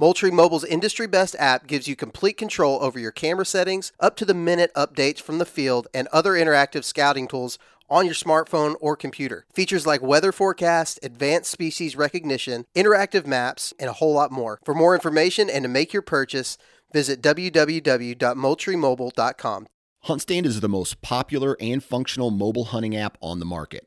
Moultrie Mobile's industry best app gives you complete control over your camera settings, up to the minute updates from the field, and other interactive scouting tools on your smartphone or computer. Features like weather forecast, advanced species recognition, interactive maps, and a whole lot more. For more information and to make your purchase, visit www.moultriemobile.com. HuntStand is the most popular and functional mobile hunting app on the market.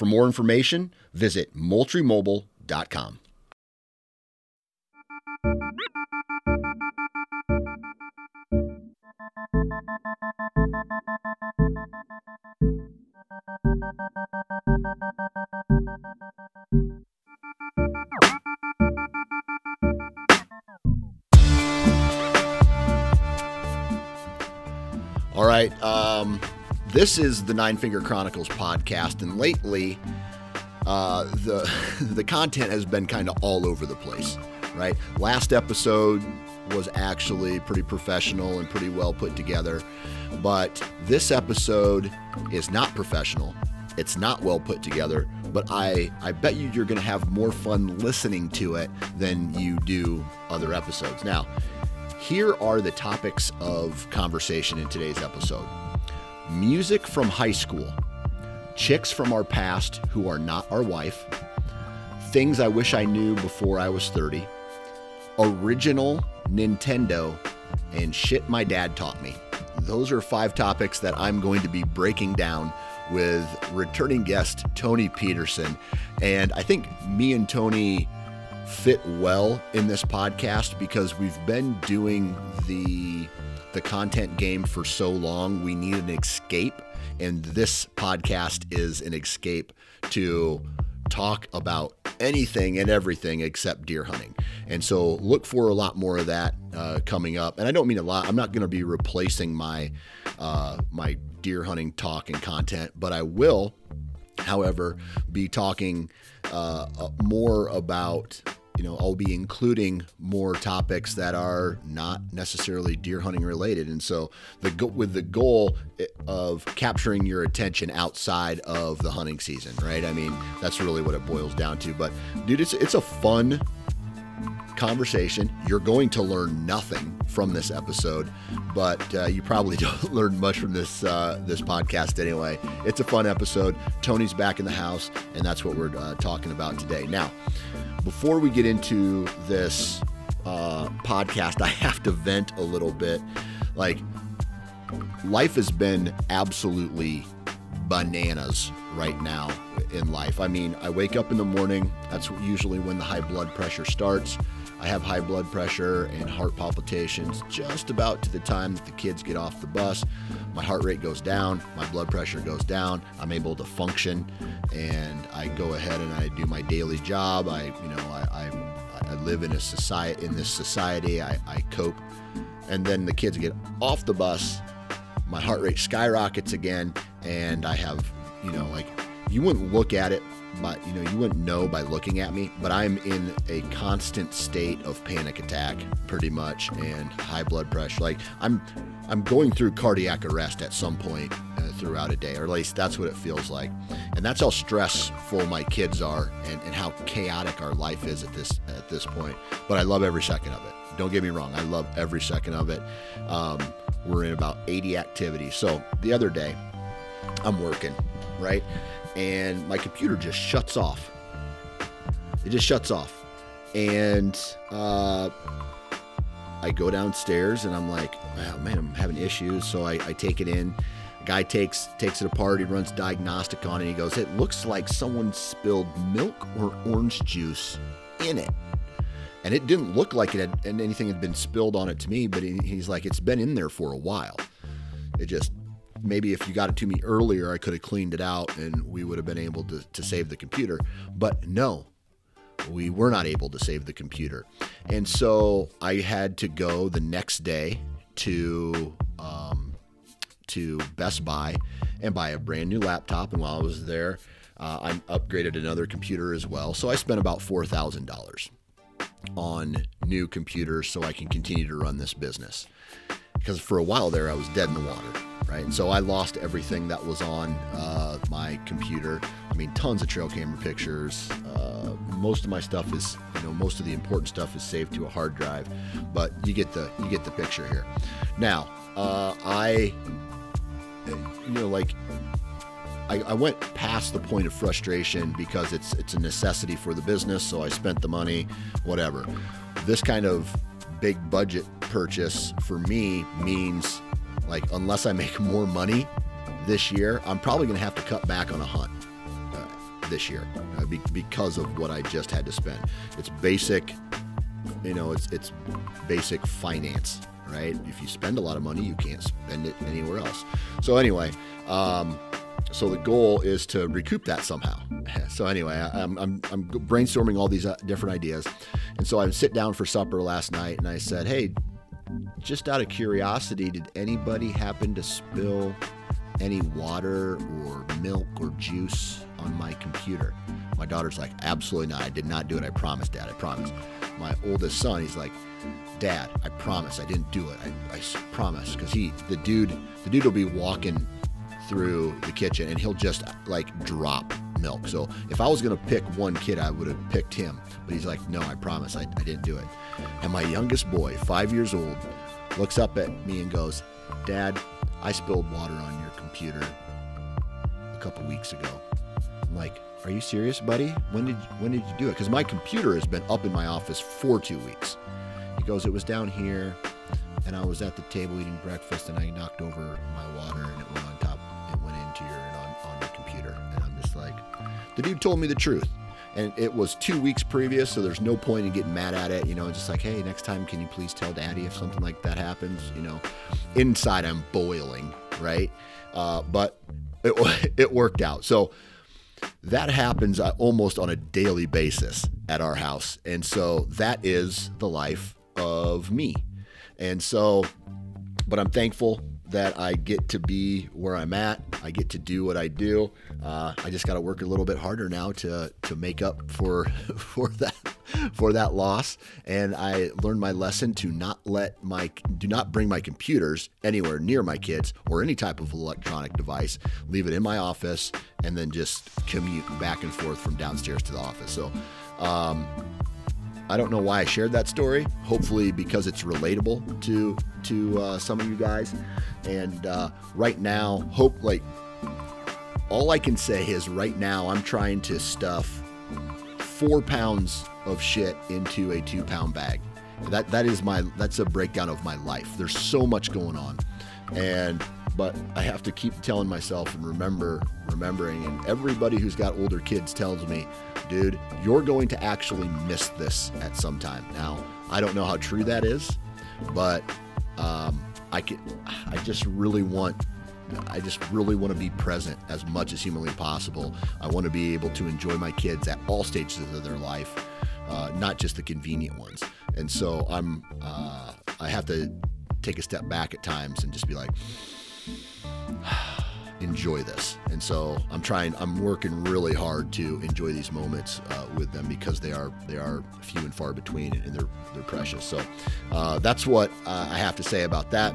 For more information, visit moultriemobile.com. All right. Um, this is the Nine Finger Chronicles podcast, and lately, uh, the the content has been kind of all over the place. Right, last episode was actually pretty professional and pretty well put together, but this episode is not professional. It's not well put together, but I I bet you you're going to have more fun listening to it than you do other episodes. Now, here are the topics of conversation in today's episode music from high school, chicks from our past who are not our wife, things I wish I knew before I was 30, original Nintendo, and shit my dad taught me. Those are five topics that I'm going to be breaking down with returning guest Tony Peterson. And I think me and Tony fit well in this podcast because we've been doing the the content game for so long, we need an escape. And this podcast is an escape to talk about anything and everything except deer hunting. And so look for a lot more of that uh, coming up. And I don't mean a lot. I'm not going to be replacing my uh, my deer hunting talk and content, but I will, however, be talking uh, more about you know, I'll be including more topics that are not necessarily deer hunting related. And so the with the goal eh, of capturing your attention outside of the hunting season, right? I mean, that's really what it boils down to. But dude, it's it's a fun conversation. You're going to learn nothing from this episode, but uh, you probably don't learn much from this uh, this podcast anyway. It's a fun episode. Tony's back in the house, and that's what we're uh, talking about today. Now, before we get into this uh, podcast, I have to vent a little bit. Like, life has been absolutely bananas right now in life. I mean, I wake up in the morning, that's usually when the high blood pressure starts. I have high blood pressure and heart palpitations just about to the time that the kids get off the bus. My heart rate goes down, my blood pressure goes down. I'm able to function, and I go ahead and I do my daily job. I, you know, I, I, I live in a society in this society. I, I cope, and then the kids get off the bus. My heart rate skyrockets again, and I have, you know, like you wouldn't look at it but you know you wouldn't know by looking at me but i'm in a constant state of panic attack pretty much and high blood pressure like i'm i'm going through cardiac arrest at some point uh, throughout a day, or at least that's what it feels like. And that's how stressful my kids are, and, and how chaotic our life is at this at this point. But I love every second of it. Don't get me wrong, I love every second of it. Um, we're in about 80 activities. So the other day, I'm working, right, and my computer just shuts off. It just shuts off, and uh, I go downstairs and I'm like, oh, man, I'm having issues. So I, I take it in. A guy takes takes it apart. He runs diagnostic on it. he goes, it looks like someone spilled milk or orange juice in it. And it didn't look like it had and anything had been spilled on it to me, but he, he's like, it's been in there for a while. It just maybe if you got it to me earlier, I could have cleaned it out and we would have been able to, to save the computer. But no, we were not able to save the computer. And so I had to go the next day to um, to Best Buy and buy a brand new laptop. And while I was there, uh, I upgraded another computer as well. So I spent about four thousand dollars on new computers so I can continue to run this business. Because for a while there, I was dead in the water right? So I lost everything that was on uh, my computer. I mean, tons of trail camera pictures. Uh, most of my stuff is, you know, most of the important stuff is saved to a hard drive, but you get the you get the picture here. Now, uh, I, you know, like. I, I went past the point of frustration because it's it's a necessity for the business, so I spent the money, whatever. This kind of big budget purchase for me means like, unless I make more money this year, I'm probably going to have to cut back on a hunt uh, this year uh, be- because of what I just had to spend. It's basic, you know, it's it's basic finance, right? If you spend a lot of money, you can't spend it anywhere else. So anyway, um, so the goal is to recoup that somehow. So anyway, I, am I'm, I'm brainstorming all these uh, different ideas, and so I sit down for supper last night, and I said, "Hey, just out of curiosity, did anybody happen to spill any water or milk or juice on my computer? My daughter's like, absolutely not. I did not do it. I promise, Dad. I promise. My oldest son, he's like, Dad, I promise. I didn't do it. I, I promise. Because he, the dude, the dude will be walking through the kitchen and he'll just like drop milk. So if I was going to pick one kid, I would have picked him. But he's like, no, I promise. I, I didn't do it. And my youngest boy, five years old, looks up at me and goes, Dad, I spilled water on your computer a couple weeks ago. I'm like, are you serious, buddy? When did when did you do it? Because my computer has been up in my office for two weeks. He goes, it was down here, and I was at the table eating breakfast, and I knocked over my water, and it went the dude told me the truth and it was two weeks previous, so there's no point in getting mad at it. You know, just like, hey, next time, can you please tell Daddy if something like that happens? You know, inside I'm boiling, right? Uh, but it it worked out. So that happens uh, almost on a daily basis at our house, and so that is the life of me. And so, but I'm thankful that I get to be where I'm at. I get to do what I do. Uh, I just got to work a little bit harder now to to make up for for that for that loss. And I learned my lesson to not let my do not bring my computers anywhere near my kids or any type of electronic device. Leave it in my office and then just commute back and forth from downstairs to the office. So. Um, I don't know why I shared that story. Hopefully, because it's relatable to to uh, some of you guys. And uh, right now, hope like all I can say is right now I'm trying to stuff four pounds of shit into a two pound bag. That that is my that's a breakdown of my life. There's so much going on, and but I have to keep telling myself and remember remembering. And everybody who's got older kids tells me, dude, you're going to actually miss this at some time. Now I don't know how true that is, but um, I can, I just really want I just really want to be present as much as humanly possible. I want to be able to enjoy my kids at all stages of their life, uh, not just the convenient ones. And so I'm, uh, I have to take a step back at times and just be like, enjoy this. And so I'm trying, I'm working really hard to enjoy these moments uh, with them because they are they are few and far between and they're they're precious. So uh, that's what uh, I have to say about that.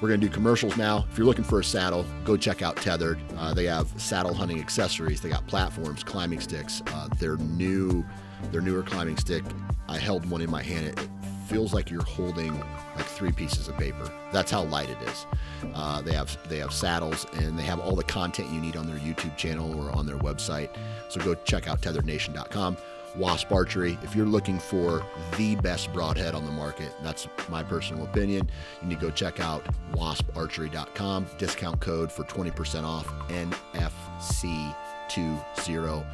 We're going to do commercials now. If you're looking for a saddle, go check out Tethered. Uh, they have saddle hunting accessories. They got platforms, climbing sticks. Uh, their new, their newer climbing stick. I held one in my hand. It feels like you're holding like three pieces of paper. That's how light it is. Uh, they have they have saddles and they have all the content you need on their YouTube channel or on their website. So go check out tetherednation.com. Wasp Archery. If you're looking for the best broadhead on the market, that's my personal opinion. You need to go check out wasparchery.com. Discount code for 20% off NFC20.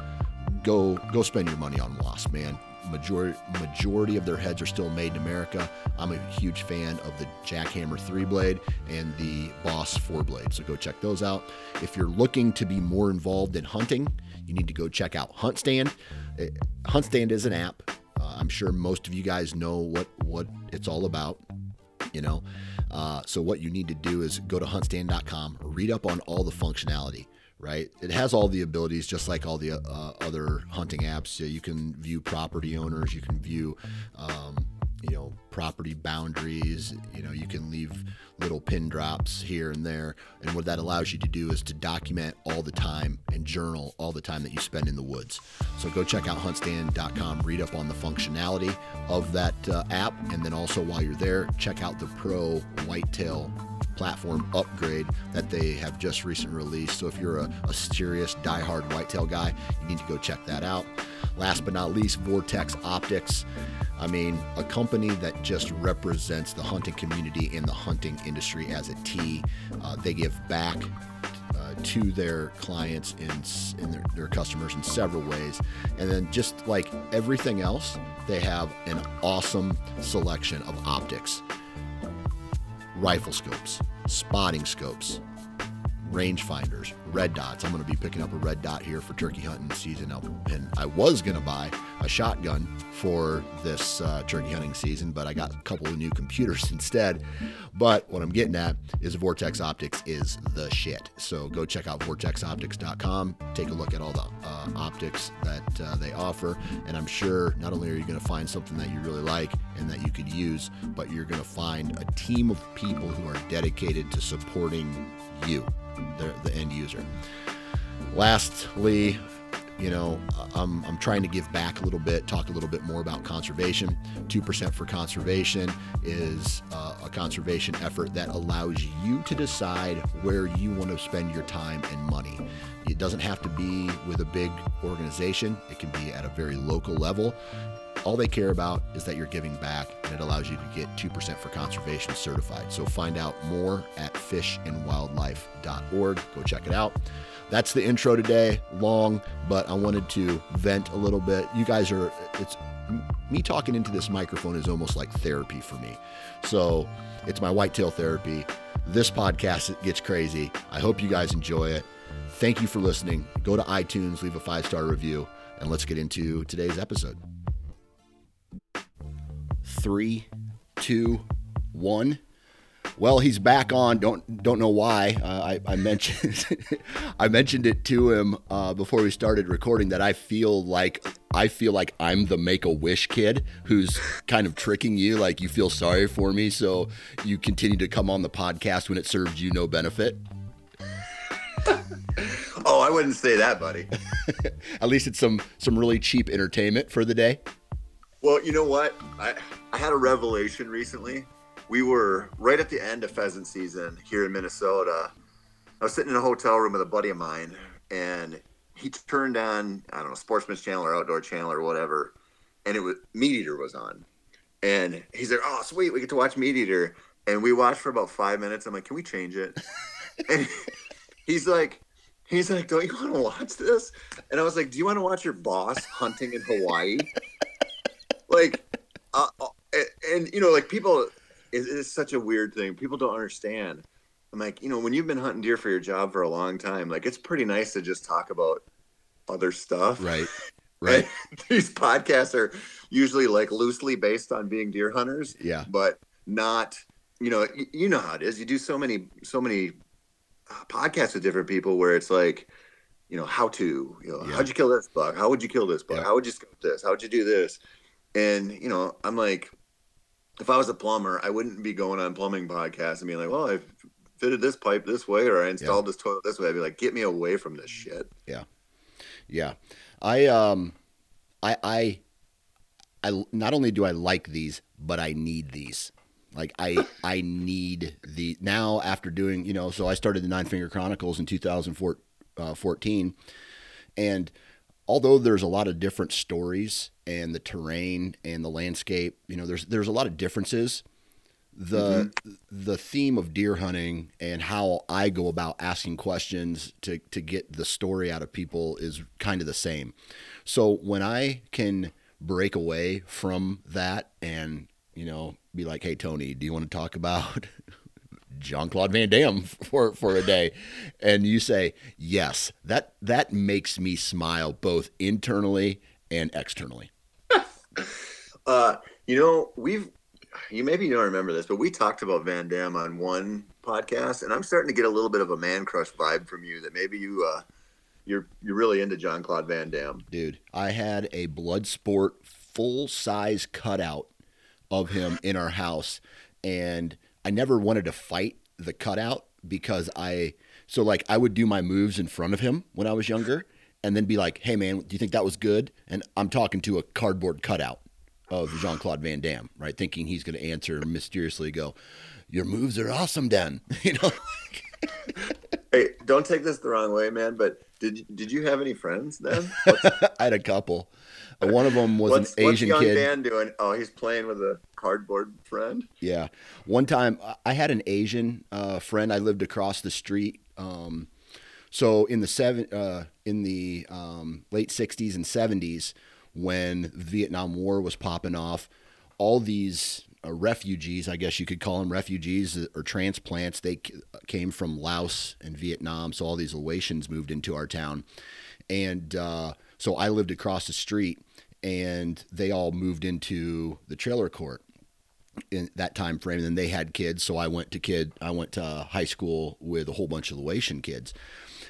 Go go spend your money on Wasp, man. Majority majority of their heads are still made in America. I'm a huge fan of the Jak-Hammer three blade and the Boss four blade. So go check those out. If you're looking to be more involved in hunting, you need to go check out HuntStand. HuntStand is an app. Uh, I'm sure most of you guys know what what it's all about. You know, uh, so what you need to do is go to huntstand.com, read up on all the functionality. Right, it has all the abilities just like all the uh, other hunting apps. You can view property owners, you can view, um, you know, property boundaries. You know, you can leave little pin drops here and there. And what that allows you to do is to document all the time and journal all the time that you spend in the woods. So go check out huntstand.com, read up on the functionality of that uh, app. And then also while you're there, check out the Pro Whitetail platform upgrade that they have just recently released. So if you're a, a serious diehard whitetail guy, you need to go check that out. Last but not least, Vortex Optics. I mean, a company that just represents the hunting community and the hunting industry as a T. Uh, they give back uh, to their clients and, and their, their customers in several ways. And then, just like everything else, they have an awesome selection of optics rifle scopes, spotting scopes, rangefinders, red dots. I'm going to be picking up a red dot here for turkey hunting season. And I was going to buy a shotgun for this uh, turkey hunting season, but I got a couple of new computers instead. But what I'm getting at is Vortex Optics is the shit. So go check out vortexoptics.com, take a look at all the uh, optics that uh, they offer, and I'm sure not only are you going to find something that you really like and that you could use, but you're going to find a team of people who are dedicated to supporting you, the, the end user. Lastly, you know, I'm, I'm trying to give back a little bit, talk a little bit more about conservation. 2% for conservation is uh, a conservation effort that allows you to decide where you want to spend your time and money. It doesn't have to be with a big organization, it can be at a very local level. All they care about is that you're giving back, and it allows you to get 2% for conservation certified. So find out more at fishandwildlife.org. Go check it out. That's the intro today. Long, but I wanted to vent a little bit. You guys are, it's me talking into this microphone is almost like therapy for me. So it's my whitetail therapy. This podcast gets crazy. I hope you guys enjoy it. Thank you for listening. Go to iTunes, leave a five star review, and let's get into today's episode three, two, one. Well, he's back on. Don't don't know why. Uh, I, I mentioned I mentioned it to him uh, before we started recording that I feel like I feel like I'm the Make a Wish kid who's kind of tricking you. Like you feel sorry for me, so you continue to come on the podcast when it serves you no benefit. oh, I wouldn't say that, buddy. At least it's some some really cheap entertainment for the day. Well, you know what? I, I had a revelation recently. We were right at the end of pheasant season here in Minnesota. I was sitting in a hotel room with a buddy of mine, and he turned on I don't know Sportsman's Channel or Outdoor Channel or whatever, and it was Meat Eater was on, and he's like, "Oh, sweet, we get to watch Meat Eater. And we watched for about five minutes. I'm like, "Can we change it?" and he's like, "He's like, don't you want to watch this?" And I was like, "Do you want to watch your boss hunting in Hawaii?" Like, uh, uh and, you know, like people, it's, it's such a weird thing. People don't understand. I'm like, you know, when you've been hunting deer for your job for a long time, like it's pretty nice to just talk about other stuff. Right. Right. these podcasts are usually like loosely based on being deer hunters. Yeah. But not, you know, you, you know how it is. You do so many, so many podcasts with different people where it's like, you know, how to, you know, yeah. how'd you kill this buck? How would you kill this buck? Yeah. How would you scope this? How would you do this? And, you know, I'm like, if I was a plumber, I wouldn't be going on plumbing podcasts and being like, "Well, I fitted this pipe this way or I installed yeah. this toilet this way." I'd be like, "Get me away from this shit." Yeah, yeah. I um, I I I not only do I like these, but I need these. Like I I need the now after doing you know so I started the Nine Finger Chronicles in 2014, uh, and although there's a lot of different stories and the terrain and the landscape, you know, there's there's a lot of differences. The mm-hmm. the theme of deer hunting and how I go about asking questions to to get the story out of people is kind of the same. So when I can break away from that and you know be like, hey Tony, do you want to talk about Jean Claude Van Damme for for a day, and you say yes, that that makes me smile both internally and externally. uh, you know, we've you maybe don't remember this, but we talked about Van Damme on one podcast, and I'm starting to get a little bit of a man crush vibe from you that maybe you uh, you're you're really into Jean Claude Van Damme. Dude, I had a Bloodsport full size cutout of him in our house, and I never wanted to fight the cutout because I so like I would do my moves in front of him when I was younger and then be like, "Hey man, do you think that was good?" And I'm talking to a cardboard cutout of Jean-Claude Van Damme, right? Thinking he's going to answer and mysteriously go, "Your moves are awesome, Dan." You know. hey, don't take this the wrong way, man, but did did you have any friends then? I had a couple. One of them was what's, an Asian what's young kid. man doing? Oh, he's playing with a cardboard friend. Yeah. One time, I had an Asian uh, friend. I lived across the street. Um, so in the seven, uh, in the um, late '60s and '70s, when the Vietnam War was popping off, all these uh, refugees, I guess you could call them refugees or transplants, they came from Laos and Vietnam. So all these Laotians moved into our town, and uh, so I lived across the street and they all moved into the trailer court in that time frame. And then they had kids, so I went to kid. I went to high school with a whole bunch of Laotian kids,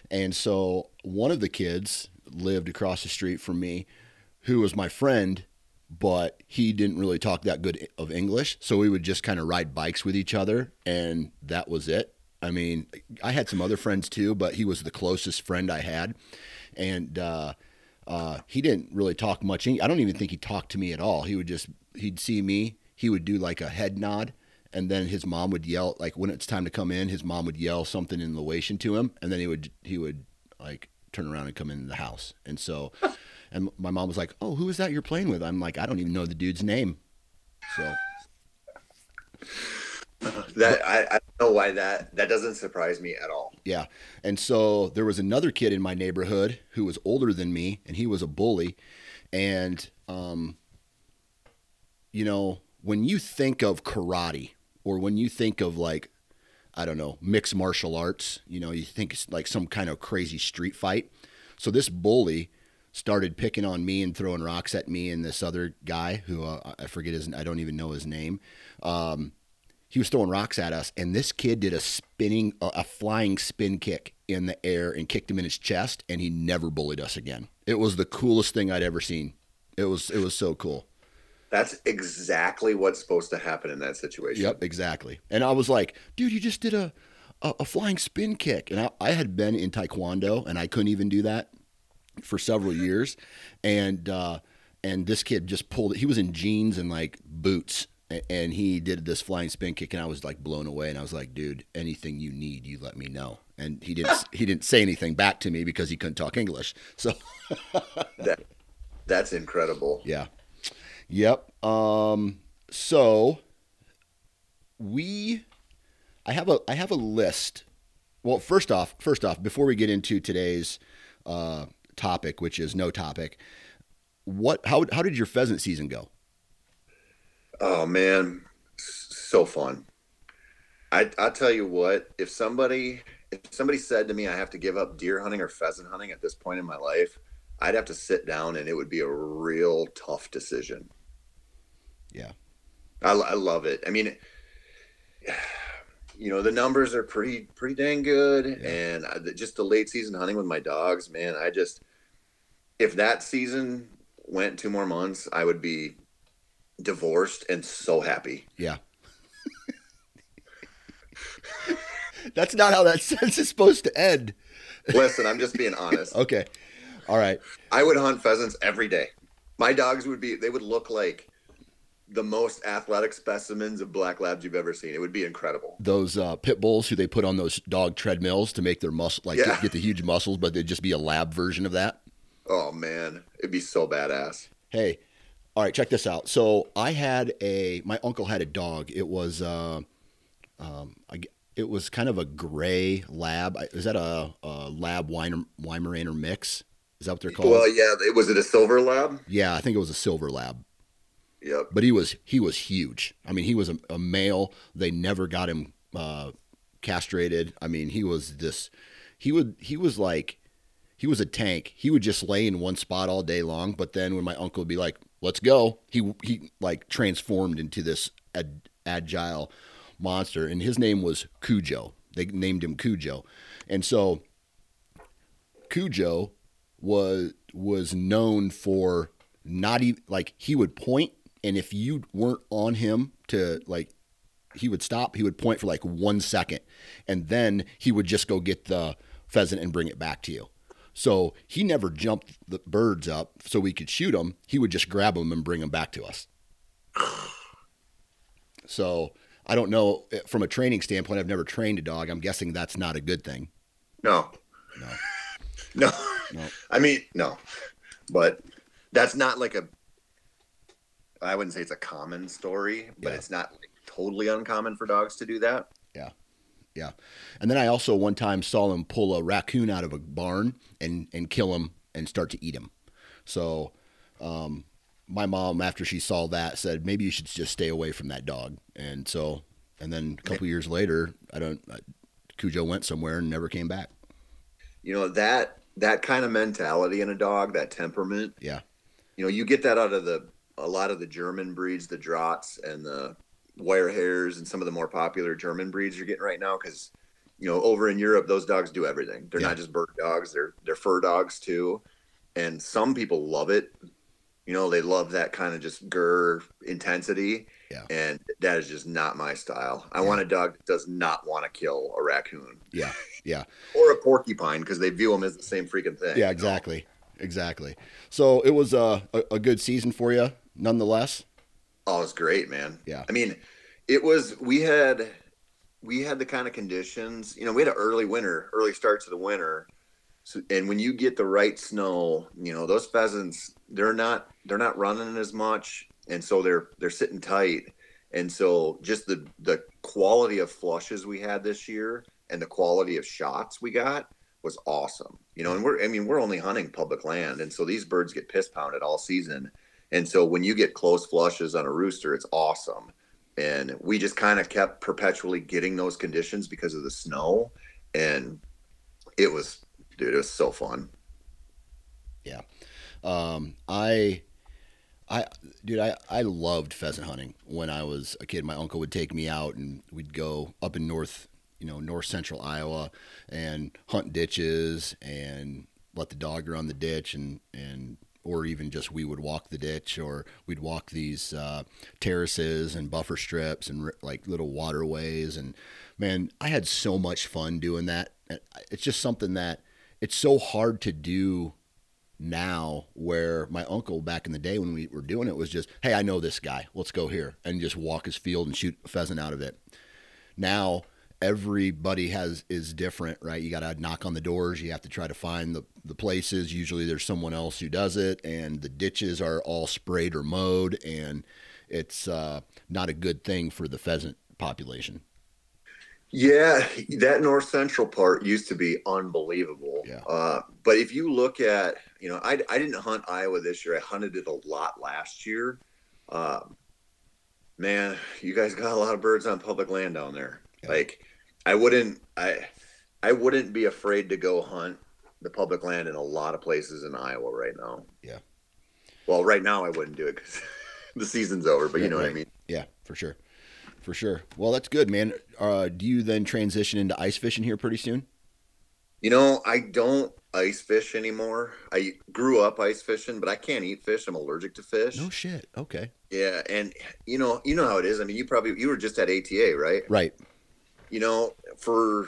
and so one of the kids lived across the street from me, who was my friend. But he didn't really talk that good of English, so we would just kind of ride bikes with each other, and that was it. I mean, I had some other friends too, but he was the closest friend I had, and uh, uh, he didn't really talk much. I don't even think he talked to me at all. He would just he'd see me, he would do like a head nod, and then his mom would yell like when it's time to come in, his mom would yell something in Laotian to him, and then he would he would like turn around and come into the house. And so, and my mom was like, "Oh, who is that you're playing with?" I'm like, "I don't even know the dude's name." So that I, I don't know why that that doesn't surprise me at all. Yeah. And so there was another kid in my neighborhood who was older than me and he was a bully. And um you know, when you think of karate or when you think of like I don't know, mixed martial arts, you know, you think it's like some kind of crazy street fight. So this bully started picking on me and throwing rocks at me and this other guy who uh, I forget his I don't even know his name. Um, he was throwing rocks at us, and this kid did a spinning, a flying spin kick in the air and kicked him in his chest, and he never bullied us again. It was the coolest thing I'd ever seen. It was it was so cool. That's exactly what's supposed to happen in that situation. Yep, exactly. And I was like, dude, you just did a a, a flying spin kick, and I, I had been in taekwondo, and I couldn't even do that for several years, and uh, and this kid just pulled it. He was in jeans and like boots and he did this flying spin kick and I was like blown away and I was like dude anything you need you let me know. And he didn't he didn't say anything back to me because he couldn't talk English so that that's incredible. Yeah. Yep um so we I have a I have a list. Well first off first off before we get into today's uh topic which is no topic what how how did your pheasant season go Oh man, so fun. I I tell you what, if somebody if somebody said to me I have to give up deer hunting or pheasant hunting at this point in my life, I'd have to sit down and it would be a real tough decision. Yeah. I, I love it. I mean, you know, the numbers are pretty pretty dang good yeah. and just the late season hunting with my dogs, man, I just if that season went two more months, I would be divorced and so happy. Yeah. That's not how that sentence is supposed to end. Listen, I'm just being honest. Okay. All right. I would hunt pheasants every day. My dogs would be they would look like the most athletic specimens of black labs you've ever seen. It would be incredible. Those uh, pit bulls who they put on those dog treadmills to make their muscle like Yeah. get, get the huge muscles, but they'd just be a lab version of that. Oh man, it'd be so badass. Hey, all right, check this out. So I had a my uncle had a dog. It was uh, um, I, it was kind of a gray lab. Is that a, a lab Weiner, Weimaraner mix? Is that what they're called? Well, yeah, it was it a silver lab? yeah, I think it was a silver lab. Yep. but he was he was huge. I mean, he was a, a male. They never got him uh, castrated. I mean, he was this. He would he was like he was a tank. He would just lay in one spot all day long. But then when my uncle would be like, "Let's go," he he like transformed into this ad, agile monster, and his name was Cujo. They named him Cujo, and so Cujo was was known for not even like he would point and if you weren't on him to like he would stop he would point for like one second. And then he would just go get the pheasant and bring it back to you so he never jumped the birds up so we could shoot them he would just grab them and bring them back to us so i don't know eh, from a training standpoint i've never trained a dog i'm guessing that's not a good thing No. No. No. No. I mean, no. But that's not like a I wouldn't say it's a common story, but Yeah. it's not like totally uncommon for dogs to do that. Yeah. And then I also one time saw him pull a raccoon out of a barn and, and kill him and start to eat him. So um, my mom, after she saw that, said, maybe you should just stay away from that dog. And so, and then a couple years later, I don't, uh, Cujo went somewhere and never came back. You know, that that kind of mentality in a dog, that temperament, Yeah. you know, you get that out of the a lot of the German breeds, the Drahts and the wire hairs and some of the more popular German breeds you're getting right now because you know over in Europe those dogs do everything. They're Yeah. not just bird dogs; they're they're fur dogs too, and some people love it. You know, they love that kind of just grr intensity. Yeah. And that is just not my style. I Yeah. want a dog that does not want to kill a raccoon Yeah. Yeah. or a porcupine because they view them as the same freaking thing. Yeah, exactly. Exactly. So it was a, a, a good season for you, nonetheless. Oh, it's great, man. Yeah. I mean, it was we had we had the kind of conditions, you know, we had an early winter, early start to the winter. So, and when you get the right snow, you know, those pheasants, they're not they're not running as much and so they're they're sitting tight. And so just the the quality of flushes we had this year and the quality of shots we got was awesome. You know, and we're I mean, we're only hunting public land and so these birds get piss pounded all season. And so when you get close flushes on a rooster, it's awesome. And we just kind of kept perpetually getting those conditions because of the snow. And it was, dude, it was so fun. Yeah. Um, I, I, dude, I, I loved pheasant hunting when I was a kid. My uncle would take me out and we'd go up in north, you know, north central Iowa and hunt ditches and let the dog run the ditch and, and, or even just we would walk the ditch or we'd walk these uh, terraces and buffer strips and like little waterways. And man, I had so much fun doing that. It's just something that it's so hard to do now where my uncle back in the day when we were doing it was just hey i know this guy let's go here and just walk his field and shoot a pheasant out of it now everybody has is different right you got to knock on the doors you have to try to find the, the places usually there's someone else who does it and the ditches are all sprayed or mowed and it's uh, not a good thing for the pheasant population Yeah, that north central part used to be unbelievable. Yeah. Uh, but if you look at, you know, I, I didn't hunt Iowa this year. I hunted it a lot last year. Um, man, you guys got a lot of birds on public land down there. Like, I wouldn't, I, I wouldn't be afraid to go hunt the public land in a lot of places in Iowa right now. Yeah. Well, right now I wouldn't do it because the season's over. But you Right, know what I mean. yeah for sure for sure well that's good man uh, do you then transition into ice fishing here pretty soon You know, I don't ice fish anymore. I grew up ice fishing, but I can't eat fish. I'm allergic to fish. No shit. Okay. Yeah, and you know, you know how it is. I mean, you probably you were just at ATA, right? Right. You know, for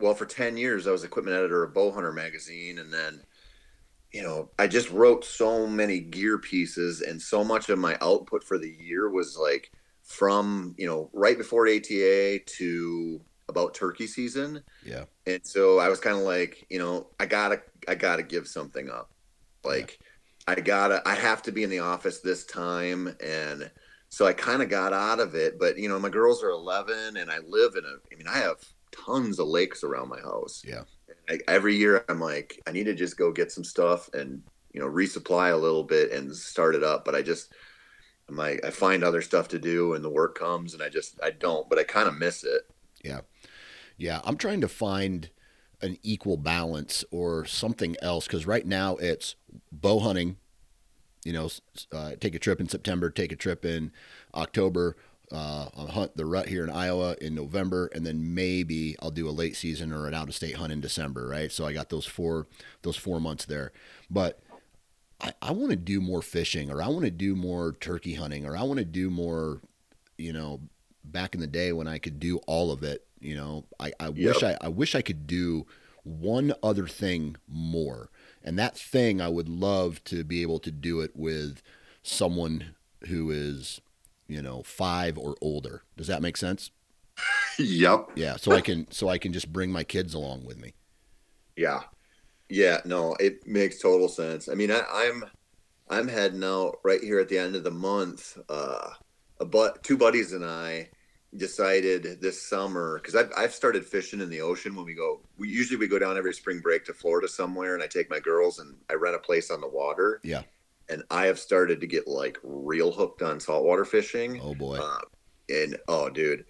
well, for 10 years I was equipment editor of Bowhunter magazine and then you know, I just wrote so many gear pieces and so much of my output for the year was like from, you know, right before ATA to about turkey season. Yeah. And so I was kind of like, you know, I gotta, I gotta give something up. Like, yeah. I gotta, I have to be in the office this time. And so I kind of got out of it. But, you know, my girls are 11 and I live in a, I mean, I have tons of lakes around my house. Yeah. I, every year I'm like, I need to just go get some stuff and, you know, resupply a little bit and start it up. But I just, I'm like, I find other stuff to do and the work comes and I just, I don't, but I kind of miss it. Yeah. Yeah. I'm trying to find an equal balance or something else because right now it's bow hunting, you know, uh, take a trip in September, take a trip in October, uh, I'll hunt the rut here in Iowa in November, and then maybe I'll do a late season or an out of state hunt in December, right? So I got those four those four months there. But I, I want to do more fishing, or I want to do more turkey hunting, or I want to do more, you know, back in the day when I could do all of it. You know, I, I yep. wish I, I wish I could do one other thing more, and that thing I would love to be able to do it with someone who is you know, five or older. Does that make sense? Yep. Yeah. So I can so I can just bring my kids along with me. Yeah. Yeah. No, it makes total sense. I mean, I, I'm I'm heading out right here at the end of the month. Uh, a but two buddies and I decided this summer because I've, I've started fishing in the ocean when we go we usually we go down every spring break to florida somewhere and i take my girls and i rent a place on the water yeah and I have started to get like real hooked on saltwater fishing. Oh boy. Uh, and oh dude.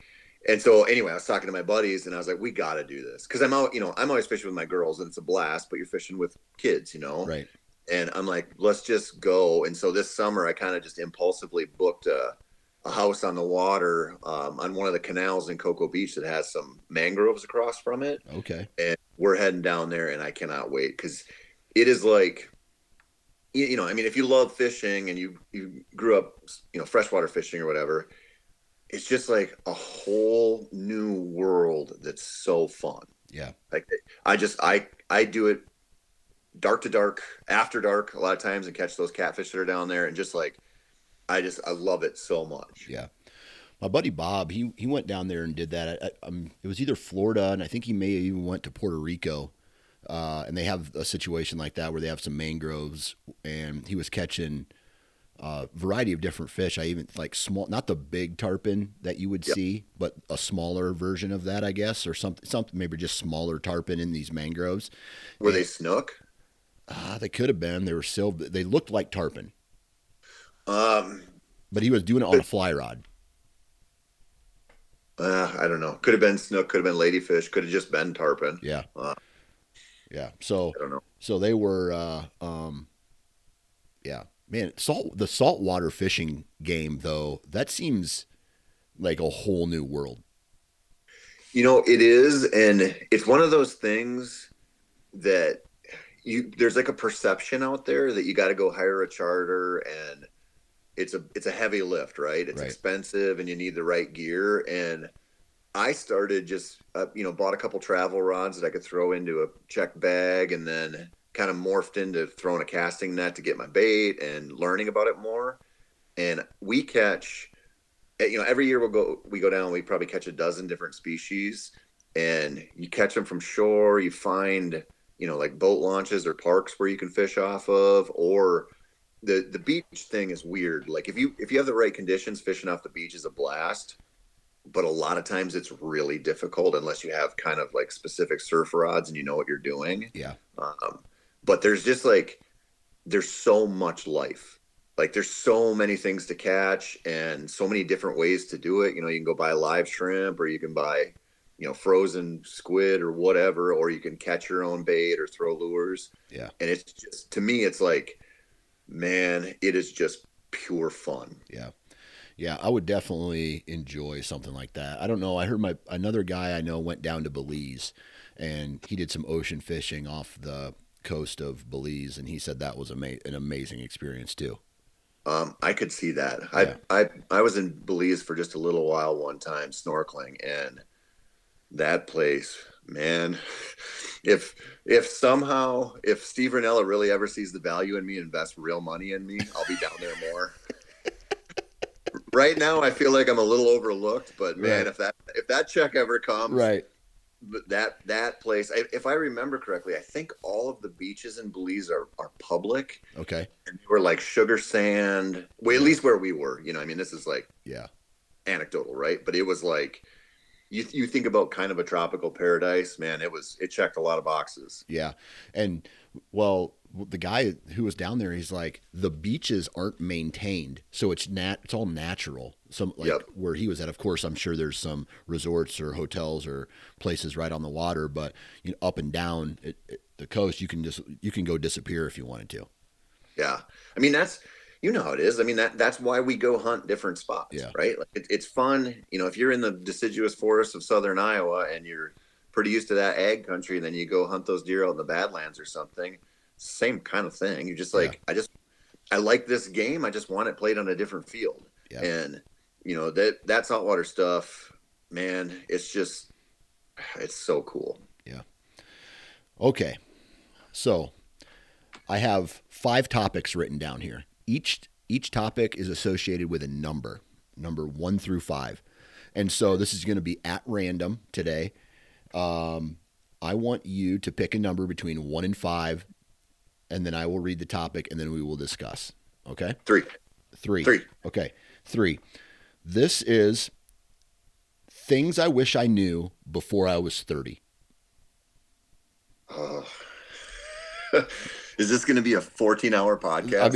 And so anyway, I was talking to my buddies and I was like, we got to do this. Cause I'm out, you know, I'm always fishing with my girls and it's a blast, but you're fishing with kids, you know? Right. And I'm like, let's just go. And so this summer I kind of just impulsively booked a, a house on the water um, on one of the canals in Cocoa Beach that has some mangroves across from it. Okay. And we're heading down there and I cannot wait because it is like you know, I mean, if you love fishing and you you grew up, you know, freshwater fishing or whatever, it's just like a whole new world that's so fun. Yeah. Like I just I I do it dark to dark, after dark a lot of times and catch those catfish that are down there and just like I just I love it so much. Yeah. My buddy Bob, he he went down there and did that. I, I, um, it was either Florida and I think he may have even went to Puerto Rico uh, and they have a situation like that where they have some mangroves, and he was catching a uh, variety of different fish. I even like small, not the big tarpon that you would yep. see, but a smaller version of that, I guess, or something, something maybe just smaller tarpon in these mangroves. Were and, they snook? Uh, they could have been. They were silver. They looked like tarpon. Um, but he was doing it on a fly rod. Uh, I don't know. Could have been snook. Could have been ladyfish. Could have just been tarpon. Yeah. Uh, yeah. So so they were uh, um, yeah. Man, salt the saltwater fishing game though, that seems like a whole new world. You know, it is and it's one of those things that you there's like a perception out there that you got to go hire a charter and it's a it's a heavy lift, right? It's right. expensive and you need the right gear and I started just, uh, you know, bought a couple travel rods that I could throw into a check bag and then kind of morphed into throwing a casting net to get my bait and learning about it more. And we catch, eh, you know, every year we'll go, we go down, we probably catch a dozen different species and you catch them from shore. You find, you know, like boat launches or parks where you can fish off of, or the, the beach thing is weird. Like if you, if you have the right conditions, fishing off the beach is a blast but a lot of times it's really difficult unless you have kind of like specific surf rods and you know what you're doing. Yeah. Um, but there's just like there's so much life. Like there's so many things to catch and so many different ways to do it. You know, you can go buy live shrimp or you can buy, you know, frozen squid or whatever, or you can catch your own bait or throw lures. Yeah. And it's just to me, it's like, man, it is just pure fun. Yeah yeah, I would definitely enjoy something like that. I don't know. I heard my another guy I know went down to Belize, and he did some ocean fishing off the coast of Belize, and he said that was ama- an amazing experience too. Um, I could see that. Yeah. I I I was in Belize for just a little while one time snorkeling, and that place, man. If if somehow if Steve Rinella really ever sees the value in me, invest real money in me, I'll be down there more. right now, I feel like I'm a little overlooked, but man, Right. if that if that check ever comes, Right. that that place, if I remember correctly, I think all of the beaches in Belize are are public Okay. and they were like sugar sand. Well, at least where we were, you know. I mean, this is like Yeah. anecdotal, right? But it was like you you think about kind of a tropical paradise, man. It was it checked a lot of boxes. Yeah. And well, the guy who was down there, he's like, the beaches aren't maintained, so it's nat, it's all natural. Some like Yep. where he was at, of course, I'm sure there's some resorts or hotels or places right on the water, but you know, up and down it, it, the coast, you can just you can go disappear if you wanted to. Yeah, I mean that's you know how it is. I mean that that's why we go hunt different spots, Yeah. right? Like it, it's fun. You know, if you're in the deciduous forests of southern Iowa and you're pretty used to that ag country, and then you go hunt those deer out in the Badlands or something, same kind of thing. You're just like, I just I like this game. I just want it played on a different field. Yeah. And you know that that saltwater stuff, man, it's just it's so cool. Yeah. Okay. So I have five topics written down here. Each each topic is associated with a number, number one through five. And so this is going to be at random today. Um, I want you to pick a number between one and five, and then I will read the topic and then we will discuss. Okay? Three. Three. Three. Okay. Three. This is things I wish I knew before I was 30. Oh. Is this going to be a 14 hour podcast? I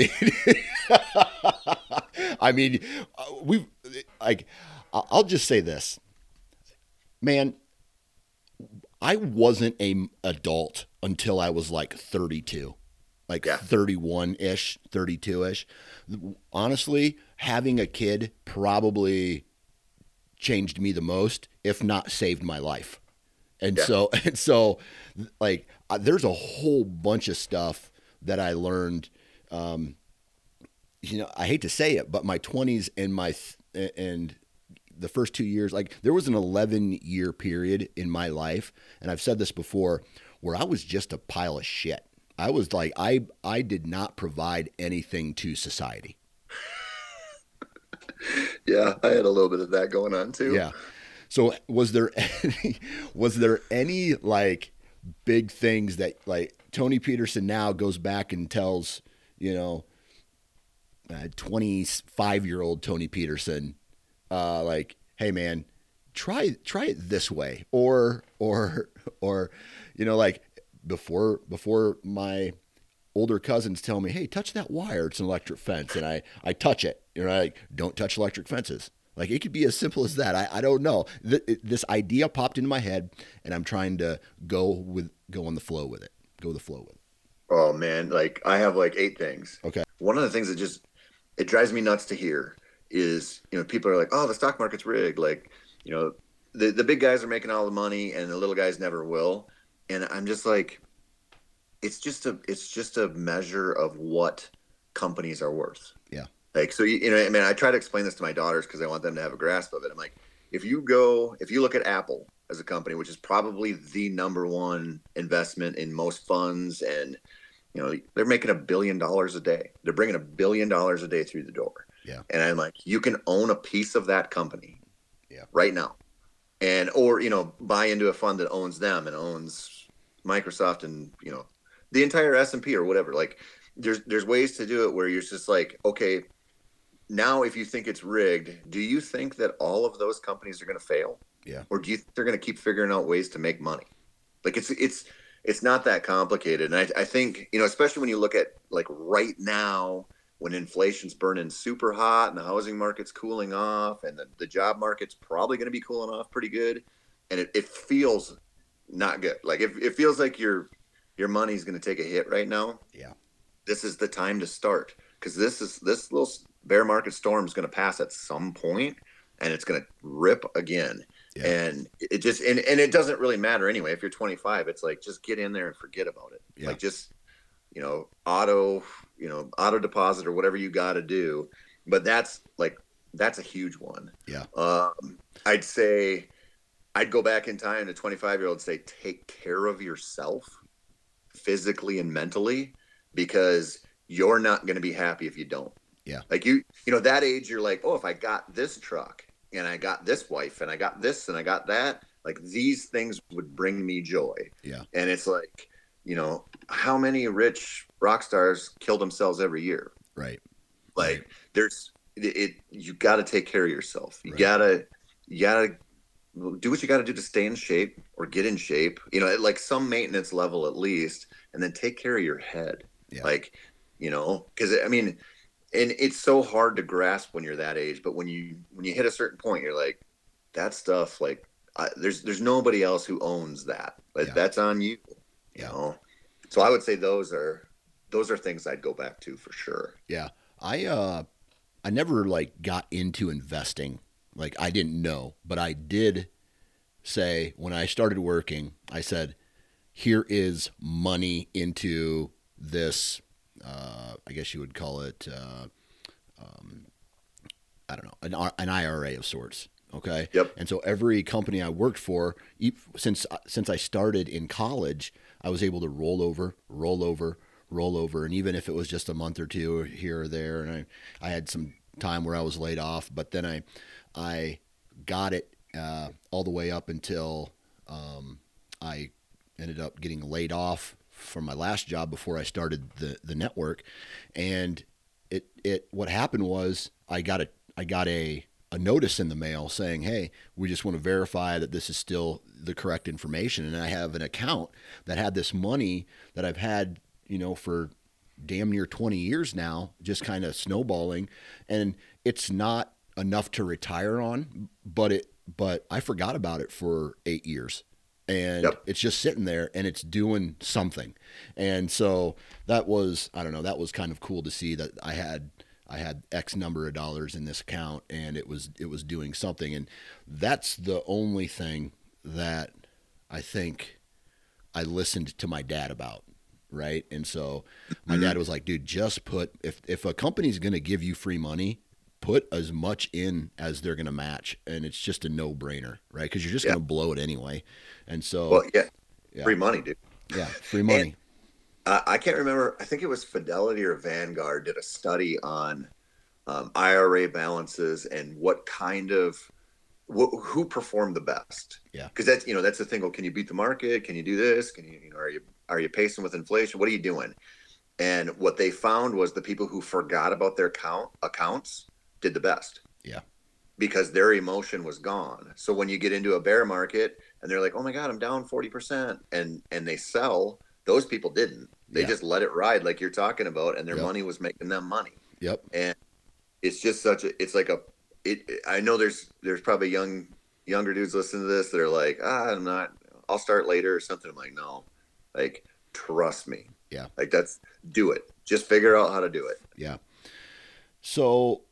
mean, I mean, uh, we like. I'll just say this, man. I wasn't a adult until I was like 32, like Yeah. 31 ish, 32 ish. Honestly, having a kid probably changed me the most, if not saved my life. And Yeah. so, and so, like, uh, there's a whole bunch of stuff that I learned. Um, you know, I hate to say it, but my 20s and my th- and the first two years, like, there was an 11 year period in my life, and I've said this before, where I was just a pile of shit. I was like, I I did not provide anything to society. yeah, I had a little bit of that going on too. Yeah. So was there any was there any like big things that like Tony Peterson now goes back and tells, you know, uh, 25 year old Tony Peterson, uh, like, hey man, try try it this way, or or or, you know, like before before my older cousins tell me, hey, touch that wire, it's an electric fence, and I I touch it, you know, like don't touch electric fences. Like it could be as simple as that. I, I don't know. Th- this idea popped into my head, and I'm trying to go with go on the flow with it. Go the flow with it. Oh man, like I have like eight things. Okay. One of the things that just it drives me nuts to hear is you know people are like, oh, the stock market's rigged. Like you know the the big guys are making all the money and the little guys never will. And I'm just like, it's just a it's just a measure of what companies are worth. Like so, you, you know, I mean, I try to explain this to my daughters because I want them to have a grasp of it. I'm like, if you go, if you look at Apple as a company, which is probably the number one investment in most funds, and you know, they're making a billion dollars a day. They're bringing a billion dollars a day through the door. Yeah. And I'm like, you can own a piece of that company. Yeah. Right now, and or you know, buy into a fund that owns them and owns Microsoft and you know the entire S and P or whatever. Like, there's there's ways to do it where you're just like, okay, now if you think it's rigged, do you think that all of those companies are going to fail? Yeah. Or do you think they're going to keep figuring out ways to make money? Like it's it's it's not that complicated, and I, I think you know, especially when you look at like right now when inflation's burning super hot and the housing market's cooling off and the, the job market's probably going to be cooling off pretty good and it, it feels not good like it, it feels like your your money's going to take a hit right now Yeah. this is the time to start because this is this little bear market storm is going to pass at some point and it's going to rip again Yeah. and it just and, and it doesn't really matter anyway if you're 25 it's like just get in there and forget about it Yeah. like just you know, auto, you know, auto deposit or whatever you got to do. But that's like that's a huge one. Yeah. Um, I'd say I'd go back in time to 25 year old say take care of yourself physically and mentally because you're not going to be happy if you don't. Yeah. Like you, you know, that age, you're like, oh, if I got this truck and I got this wife and I got this and I got that, like these things would bring me joy. Yeah. And it's like, you know, how many rich rock stars kill themselves every year? Right. Like there's it, it you got to take care of yourself. You Right. gotta, you gotta do what you got to do to stay in shape or get in shape. You know, at like some maintenance level at least, and then take care of your head. Yeah. Like, you know, because I mean, and it's so hard to grasp when you're that age. But when you when you hit a certain point, you're like, that stuff. Like, I, there's there's nobody else who owns that. Like, Yeah. that's on you. You Yeah. know. So I would say those are those are things I'd go back to for sure. Yeah. I uh I never like got into investing. Like I didn't know, but I did say when I started working, I said, here is money into this uh I guess you would call it uh um I don't know, an, an IRA of sorts. Okay. Yep. And so every company I worked for, since since I started in college, I was able to roll over, roll over, roll over, and even if it was just a month or two here or there, and I I had some time where I was laid off, but then I I got it uh, all the way up until um, I ended up getting laid off from my last job before I started the the network, and it it what happened was I got a I got a a notice in the mail saying, "Hey, we just want to verify that this is still the correct information." And I have an account that had this money that I've had, you know, for damn near 20 years now, just kind of snowballing, and it's not enough to retire on, but it but I forgot about it for 8 years. And Yep. it's just sitting there and it's doing something. And so that was I don't know, that was kind of cool to see that I had I had X number of dollars in this account and it was it was doing something and that's the only thing that I think I listened to my dad about, right? And so my mm-hmm. dad was like, "Dude, just put if if a company's going to give you free money, put as much in as they're going to match and it's just a no-brainer, right? Cuz you're just Yeah. going to blow it anyway." And so Well, yeah, Yeah. free money, dude. yeah, free money. I I can't remember. I think it was Fidelity or Vanguard did a study on um, IRA balances and what kind of wh- who performed the best. Yeah. because that's you know that's the thing. Well, can you beat the market? Can you do this? Can you you know are you are you pacing with inflation? What are you doing? And what they found was the people who forgot about their count accounts did the best. Yeah. Because their emotion was gone. So when you get into a bear market and they're like, "Oh my god, I'm down 40%," and and they sell, those people didn't. They Yeah. just let it ride like you're talking about and their Yep. money was making them money. Yep. And it's just such a it's like a it I know there's there's probably young younger dudes listening to this that are like, "Ah, I'm not I'll start later or something." I'm like, "No. Like trust me." Yeah. Like that's do it. Just figure out how to do it. Yeah. So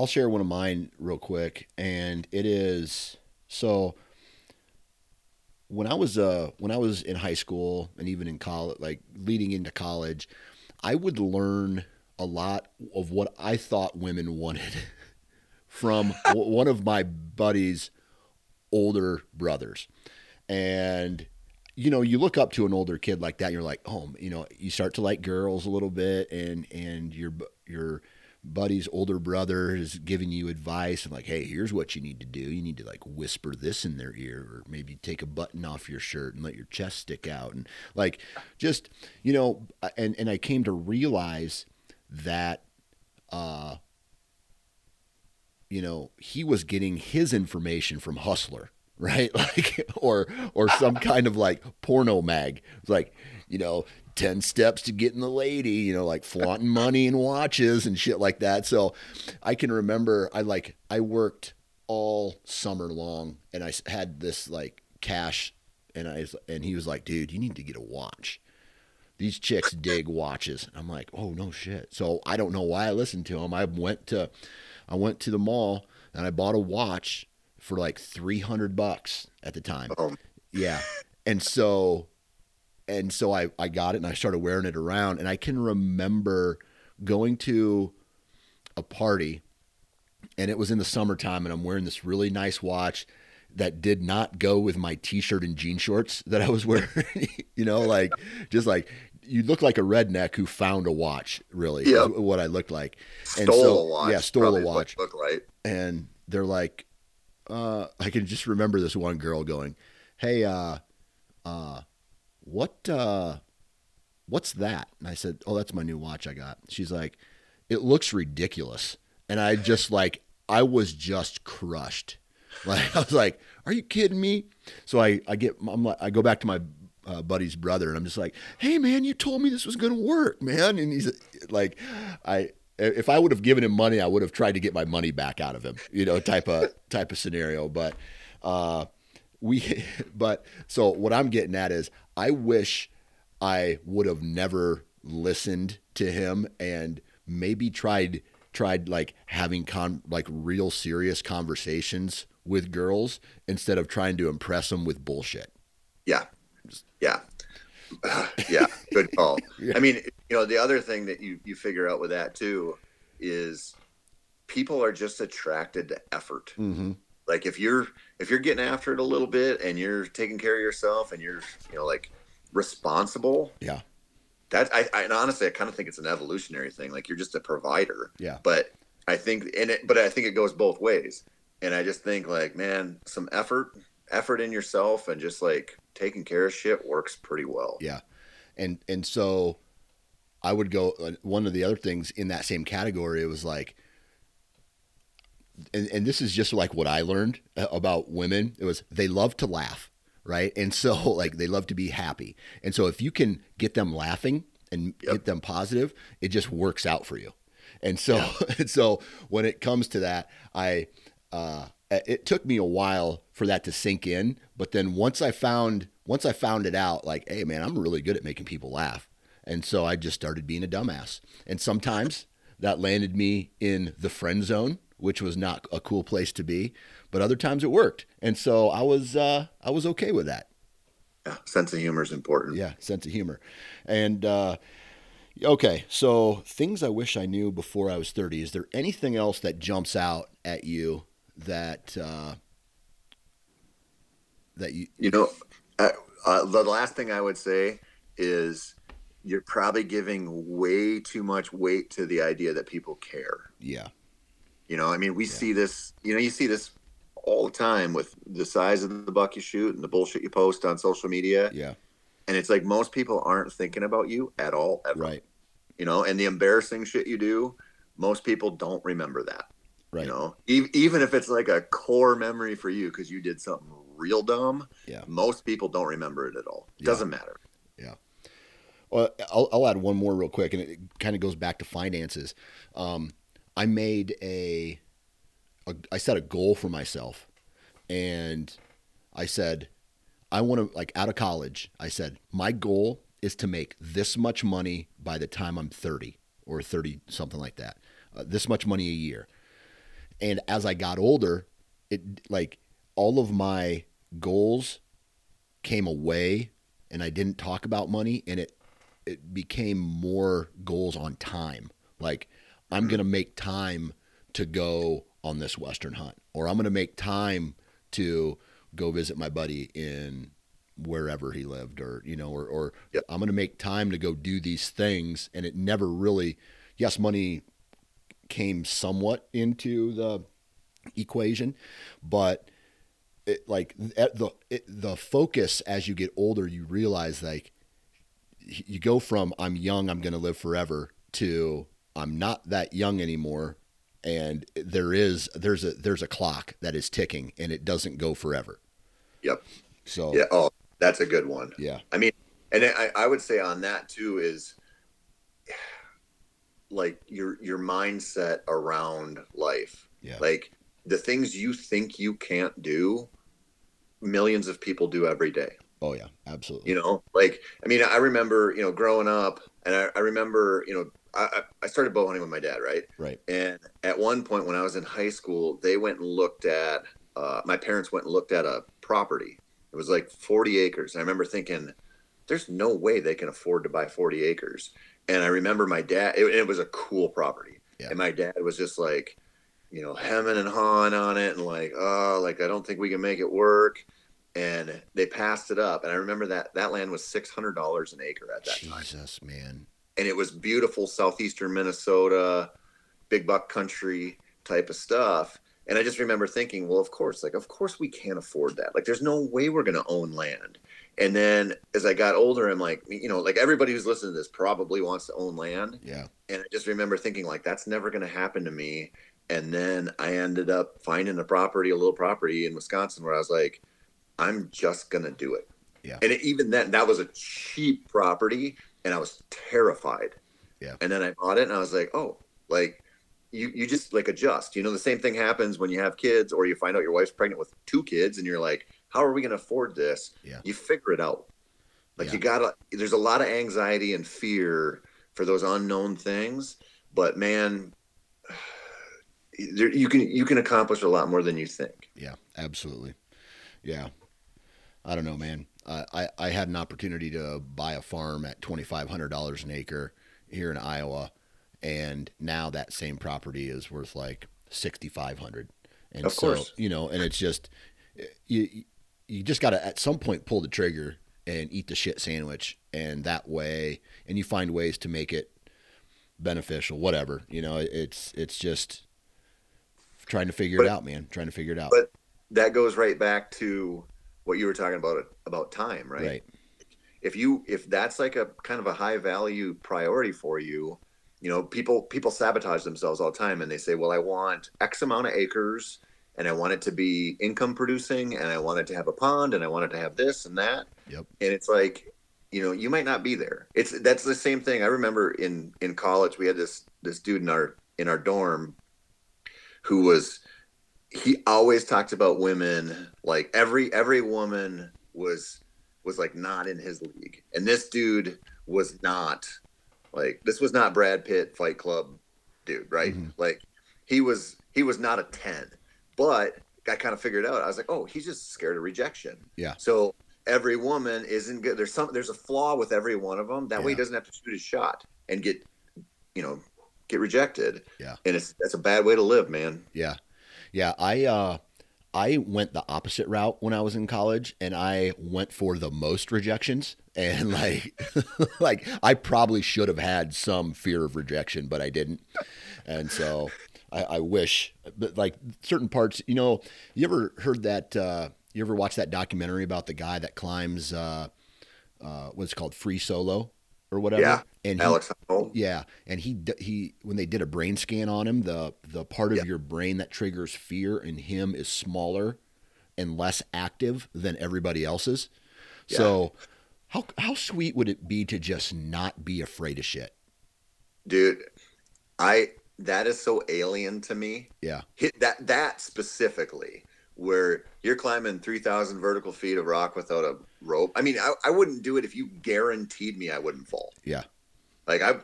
I'll share one of mine real quick, and it is so when I was uh when I was in high school and even in college, like leading into college, I would learn a lot of what I thought women wanted from one of my buddies' older brothers, and you know, you look up to an older kid like that, and you're like, oh, you know, you start to like girls a little bit, and and you're bu- your buddy's older brother is giving you advice and like, hey, here's what you need to do. You need to like whisper this in their ear, or maybe take a button off your shirt and let your chest stick out, and like, just you know, and and I came to realize that, uh, you know, he was getting his information from Hustler right? Like or or some kind of like porno mag. It's like, you know, 10 steps to getting the lady, you know, like flaunting money and watches and shit like that. So I can remember I like I worked all summer long and I had this like cash and I and he was like, "Dude, you need to get a watch." These chicks dig watches. I'm like, "Oh, no shit." So I don't know why I listened to him. I went to I went to the mall and I bought a watch for like 300 bucks at the time. Um, Yeah. And so and so I, I got it and I started wearing it around. And I can remember going to a party and it was in the summertime and I'm wearing this really nice watch that did not go with my t-shirt and jean shorts that I was wearing. you know, like just like you look like a redneck who found a watch, really. Yeah. What I looked like. Stole and so, a watch. Yeah, stole a watch. Look right. And they're like, uh, I can just remember this one girl going, Hey, uh, uh, what, uh, what's that? And I said, Oh, that's my new watch I got. She's like, It looks ridiculous. And I just like, I was just crushed. Like, I was like, Are you kidding me? So I, I get, I'm like, I go back to my uh, buddy's brother and I'm just like, Hey, man, you told me this was to work, man. And he's like, I, if I would have given him money, I would have tried to get my money back out of him, you know, type of type of scenario. But uh, we, but so what I'm getting at is, I wish I would have never listened to him and maybe tried tried like having con like real serious conversations with girls instead of trying to impress them with bullshit. Yeah. Yeah. yeah. Good call. Yeah. I mean, you know, the other thing that you, you figure out with that too is people are just attracted to effort. Mm-hmm. Like if you're if you're getting after it a little bit and you're taking care of yourself and you're you know like responsible, Yeah. that I, I and honestly I kind of think it's an evolutionary thing. Like you're just a provider. Yeah. But I think and it but I think it goes both ways. And I just think like, man, some effort, effort in yourself and just like taking care of shit works pretty well. Yeah, and and so I would go. uh, One of the other things in that same category it was like, and and this is just like what I learned uh, about women. It was they love to laugh, right? And so like they love to be happy, and so if you can get them laughing and Yep. get them positive, it just works out for you. And so and so when it comes to that, I. Uh, it took me a while for that to sink in, but then once I found once I found it out, like, hey man, I'm really good at making people laugh, and so I just started being a dumbass. And sometimes that landed me in the friend zone, which was not a cool place to be, but other times it worked, and so I was uh, I was okay with that. Yeah, sense of humor is important. Yeah, sense of humor, and uh, okay, so things I wish I knew before I was 30. Is there anything else that jumps out at you that uh, that you You know, uh, uh, the last thing I would say is you're probably giving way too much weight to the idea that people care. yeah You know, I mean, we see this. You know, you see this all the time with the size of the buck you shoot and the bullshit you post on social media. yeah And it's like most people aren't thinking about you at all, ever. right You know, and the embarrassing shit you do, most people don't remember that. right You know, e- even if it's like a core memory for you because you did something real dumb, Yeah. most people don't remember it at all. It Yeah. doesn't matter. Yeah. Well, I'll, I'll add one more real quick, and it kind of goes back to finances. Um, I made a, a, I set a goal for myself, and I said, I want to like out of college. I said my goal is to make this much money by the time I'm 30 or 30 something like that. Uh, this much money a year. And as I got older, it like all of my goals came away and I didn't talk about money and it it became more goals on time. Like I'm going to mm. make time to go on this western hunt or I'm going to make time to go visit my buddy in wherever he lived or you know or or Yep. I'm going to make time to go do these things and it never really yes money came somewhat into the equation but it, like at the it, the focus as you get older you realize like you go from I'm young I'm going to live forever to I'm not that young anymore and there is there's a there's a clock that is ticking and it doesn't go forever Yep. so Yeah. Oh, that's a good one. yeah I mean, and I, I would say on that too is like your your mindset around life. Yeah. Like the things you think you can't do, millions of people do every day. oh yeah absolutely You know, like I mean, I remember you know growing up, and I, I remember you know I I- started bow hunting with my dad, right? right And at one point when I was in high school, they went and looked at uh, my parents went and looked at a property. It was like 40 acres. And I remember thinking, there's no way they can afford to buy 40 acres. And I remember my dad, it, it was a cool property. Yeah. And my dad was just like, you know, hemming and hawing on it and like, oh, like, I don't think we can make it work. And they passed it up. And I remember that that land was $600 an acre at that time. Jesus, man. And it was beautiful southeastern Minnesota, big buck country type of stuff. And I just remember thinking, well, of course, like, of course we can't afford that. Like, there's no way we're going to own land. And then as I got older, I'm like, you know, like everybody who's listening to this probably wants to own land. Yeah. And I just remember thinking, like, that's never going to happen to me. And then I ended up finding a property, a little property in Wisconsin where I was like, I'm just going to do it. Yeah. And it, even then, that was a cheap property. And I was terrified. Yeah. And then I bought it and I was like, oh, like, you, you just like adjust. You know, the same thing happens when you have kids or you find out your wife's pregnant with two kids and you're like, how are we going to afford this? Yeah. You figure it out. Like Yeah. you gotta, there's a lot of anxiety and fear for those unknown things, but man, there, you can, you can accomplish a lot more than you think. Yeah, absolutely. Yeah. I don't know, man. I, I, I had an opportunity to buy a farm at twenty five hundred dollars an acre here in Iowa, and now that same property is worth like sixty five hundred. And Of so course. you know, and it's just you you just got to at some point pull the trigger and eat the shit sandwich, and that way, and you find ways to make it beneficial, whatever. You know, it's it's just trying to figure But- it out, man. Trying to figure it out. But that goes right back to what you were talking about, about time, right? right. if you if that's like a kind of a high value priority for you you know people people sabotage themselves all the time and they say well i want x amount of acres and i want it to be income producing and i want it to have a pond and i want it to have this and that Yep. and it's like you know you might not be there it's that's the same thing i remember in in college we had this this dude in our in our dorm who was he always talked about women like every every woman was was like not in his league. And this dude was not like this was not brad pitt fight club dude right? Mhm. like he was he was not a 10 but i kind of figured out i was like oh he's just scared of rejection. Yeah. so every woman isn't good there's some there's a flaw with every one of them that way he doesn't have to shoot his shot and get you know get rejected Yeah. and it's that's a bad way to live man Yeah. Yeah. I uh I went the opposite route when I was in college and I went for the most rejections and like like I probably should have had some fear of rejection, but I didn't. And so I, I wish but like certain parts, you know, you ever heard that uh you ever watch that documentary about the guy that climbs uh uh what's called free solo or whatever? Yeah. And he, alex yeah, and he he when they did a brain scan on him, the the part of Yeah. your brain that triggers fear in him is smaller and less active than everybody else's. So how how sweet would it be to just not be afraid of shit? dude i that is so alien to me Yeah. that that specifically where you're climbing 3000 vertical feet of rock without a rope i mean I, I wouldn't do it if you guaranteed me i wouldn't fall Yeah. like i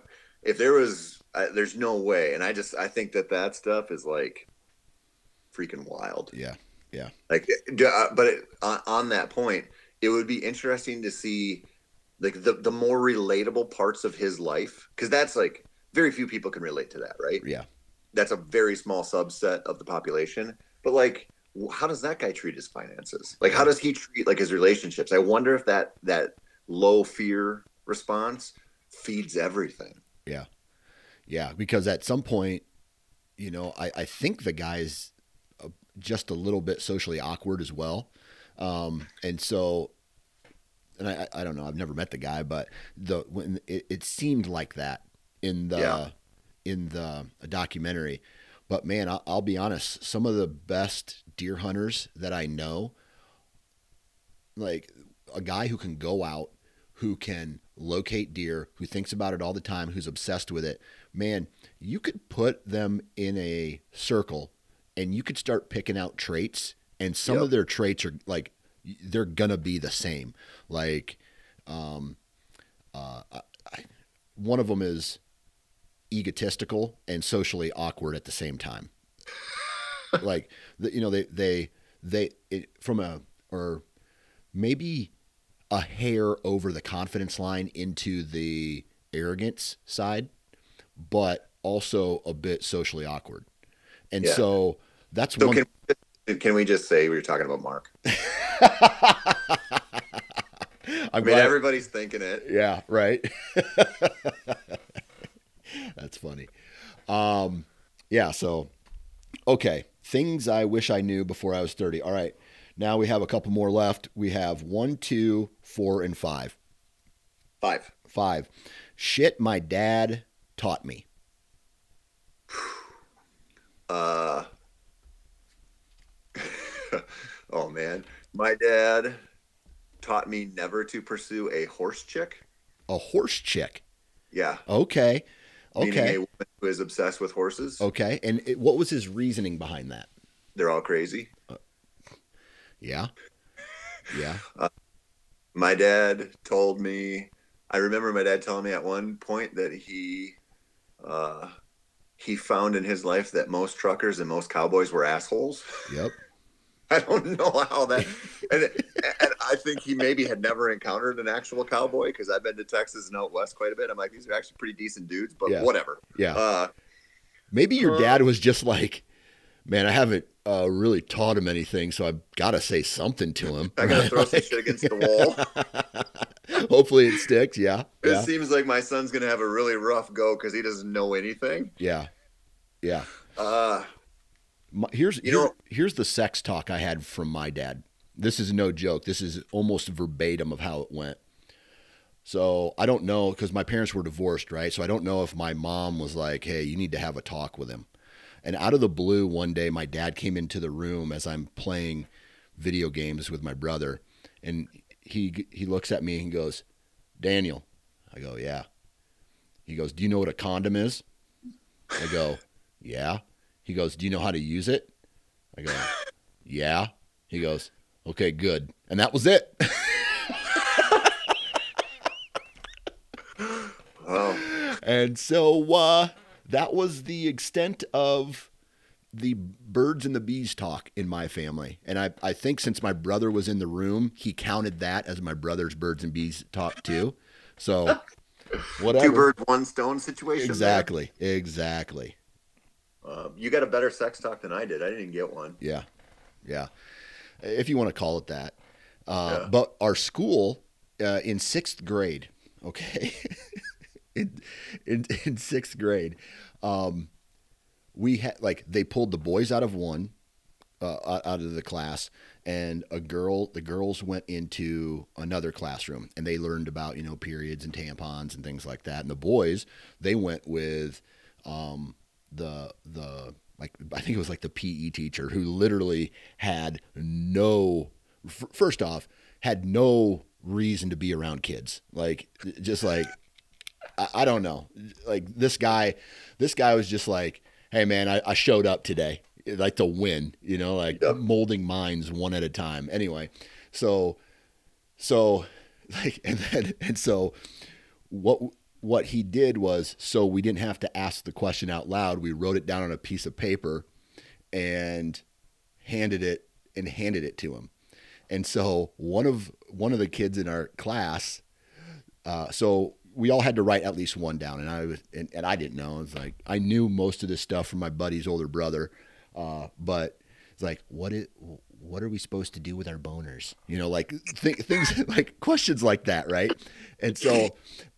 if there was I, there's no way and i just i think that that stuff is like freaking wild Yeah. Yeah. Like uh, but it, on, on that point it would be interesting to see like the, the more relatable parts of his life because that's like very few people can relate to that right Yeah. that's a very small subset of the population but like how does that guy treat his finances like how does he treat like his relationships i wonder if that that low fear response feeds everything Yeah, yeah. because at some point, you know, I, I think the guy's uh, just a little bit socially awkward as well. Um, and so, and I, I don't know, I've never met the guy, but the when it, it seemed like that in the Yeah. in the documentary. But man, I'll, I'll be honest, some of the best deer hunters that I know, like a guy who can go out, who can locate deer, who thinks about it all the time, who's obsessed with it, man, you could put them in a circle and you could start picking out traits and some Yep. of their traits are like they're gonna be the same like um uh I, I, one of them is egotistical and socially awkward at the same time like the, you know they they they it, from a or maybe a hair over the confidence line into the arrogance side, but also a bit socially awkward. And Yeah. so that's So one. can, can we just say we were talking about Mark? I'm I mean, glad- everybody's thinking it. Yeah, right. That's funny. Um, yeah, so okay. Things I wish I knew before I was 30. All right. Now we have a couple more left. We have one, two, four, and five. Five. Five. Shit my dad taught me. Uh, oh man, my dad taught me never to pursue a horse chick. A horse chick. Yeah, Okay. Meaning a Okay. woman who is obsessed with horses. Okay. And it, what was his reasoning behind that? They're all crazy. Yeah. Yeah. My dad told me. I remember my dad telling me at one point that he, uh, he found in his life that most truckers and most cowboys were assholes. Yep. I don't know how that, and, and I think he maybe had never encountered an actual cowboy because I've been to Texas and out west quite a bit. I'm like, these are actually pretty decent dudes, but Yeah. whatever. Yeah. Uh, Maybe your Uh, dad was just like, man, I haven't uh, really taught him anything, so I've got to say something to him. I gotta Right? throw some shit against the wall. Hopefully it sticks. Yeah. It Yeah. seems like my son's gonna have a really rough go because he doesn't know anything. Yeah. Yeah. Uh, My, here's You here- know- here's the sex talk I had from my dad. This is no joke. This is almost verbatim of how it went. So I don't know because my parents were divorced, right? So I don't know if my mom was like, "Hey, you need to have a talk with him." And out of the blue, one day, my dad came into the room as I'm playing video games with my brother, and he he looks at me and goes, "Daniel," I go, "Yeah." He goes, "Do you know what a condom is?" I go, "Yeah." He goes, Do you know how to use it? I go, Yeah. He goes, Okay, good. And that was it. oh, and so uh, that was the extent of the birds and the bees talk in my family. And I, I think since my brother was in the room, he counted that as my brother's birds and bees talk too. So whatever. two birds, one stone situation. there. Exactly. Um, you got a better sex talk than I did. I didn't get one. Yeah, yeah. If you want to call it that. Uh, Yeah. But our school uh, in sixth grade, okay, in, in in sixth grade, um, we had like they pulled the boys out of one, uh, out out of the class, and a girl, the girls went into another classroom, and they learned about you know periods and tampons and things like that, and the boys they went with. Um, the the like I think it was like the PE teacher who literally had no f- first off had no reason to be around kids. Like just like I, I don't know. Like this guy this guy was just like hey man I, I showed up today like to win you know like Yep. molding minds one at a time. Anyway so so like and then and so what what he did was so we didn't have to ask the question out loud. We wrote it down on a piece of paper and handed it and handed it to him. And so one of one of the kids in our class uh, so we all had to write at least one down. And i was and, and i didn't know. It's like i knew most of this stuff from my buddy's older brother. Uh, but it's like what it what are we supposed to do with our boners? You know like th- things like questions like that right? And so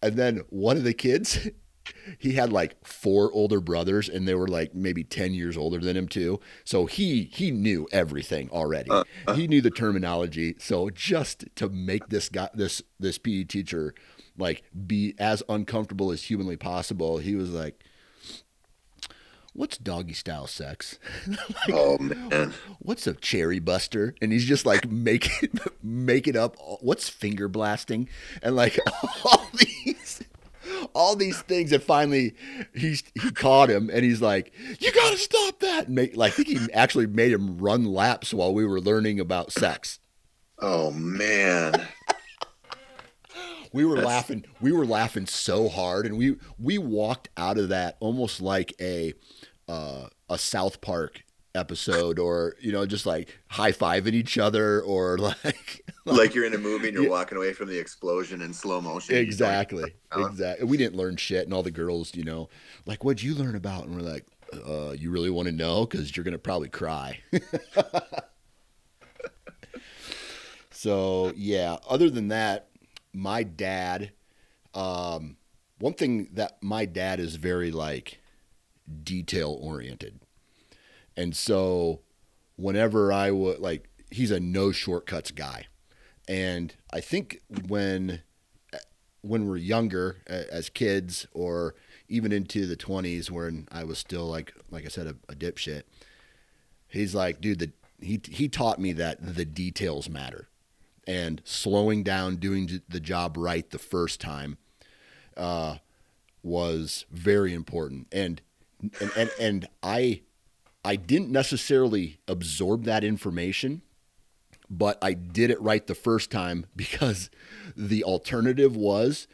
and then one of the kids he had like four older brothers and they were like maybe 10 years older than him too. So he he knew everything already. Uh, uh. He knew the terminology. So just to make this guy this this PE teacher like be as uncomfortable as humanly possible he was like what's doggy style sex? Oh man, what's a cherry buster? And he's just like making making up what's finger blasting? And like all these all these things. And finally he's he caught him and he's like you gotta stop that! And make like i think he actually made him run laps while we were learning about sex. Oh man. we were laughing we were laughing so hard and we we walked out of that almost like a uh, a south park episode or you know just like high-fiving each other or like like you're in a movie and you're yeah. walking away from the explosion in slow motion. Exactly. Exactly. We didn't learn shit, and all the girls, you know, like, what'd you learn about? And we're like, uh, you really want to know? Because you're gonna probably cry. so yeah. Other than that, my dad. Um, one thing that my dad is very like detail oriented, and so whenever I would like, he's a no shortcuts guy. And I think when when we're younger as kids or even into the 20s when I was still like like I said a, a dipshit he's like dude the he he taught me that the details matter. And slowing down doing the job right the first time uh, was very important. And and and, and I I didn't necessarily absorb that information but I did it right the first time because the alternative was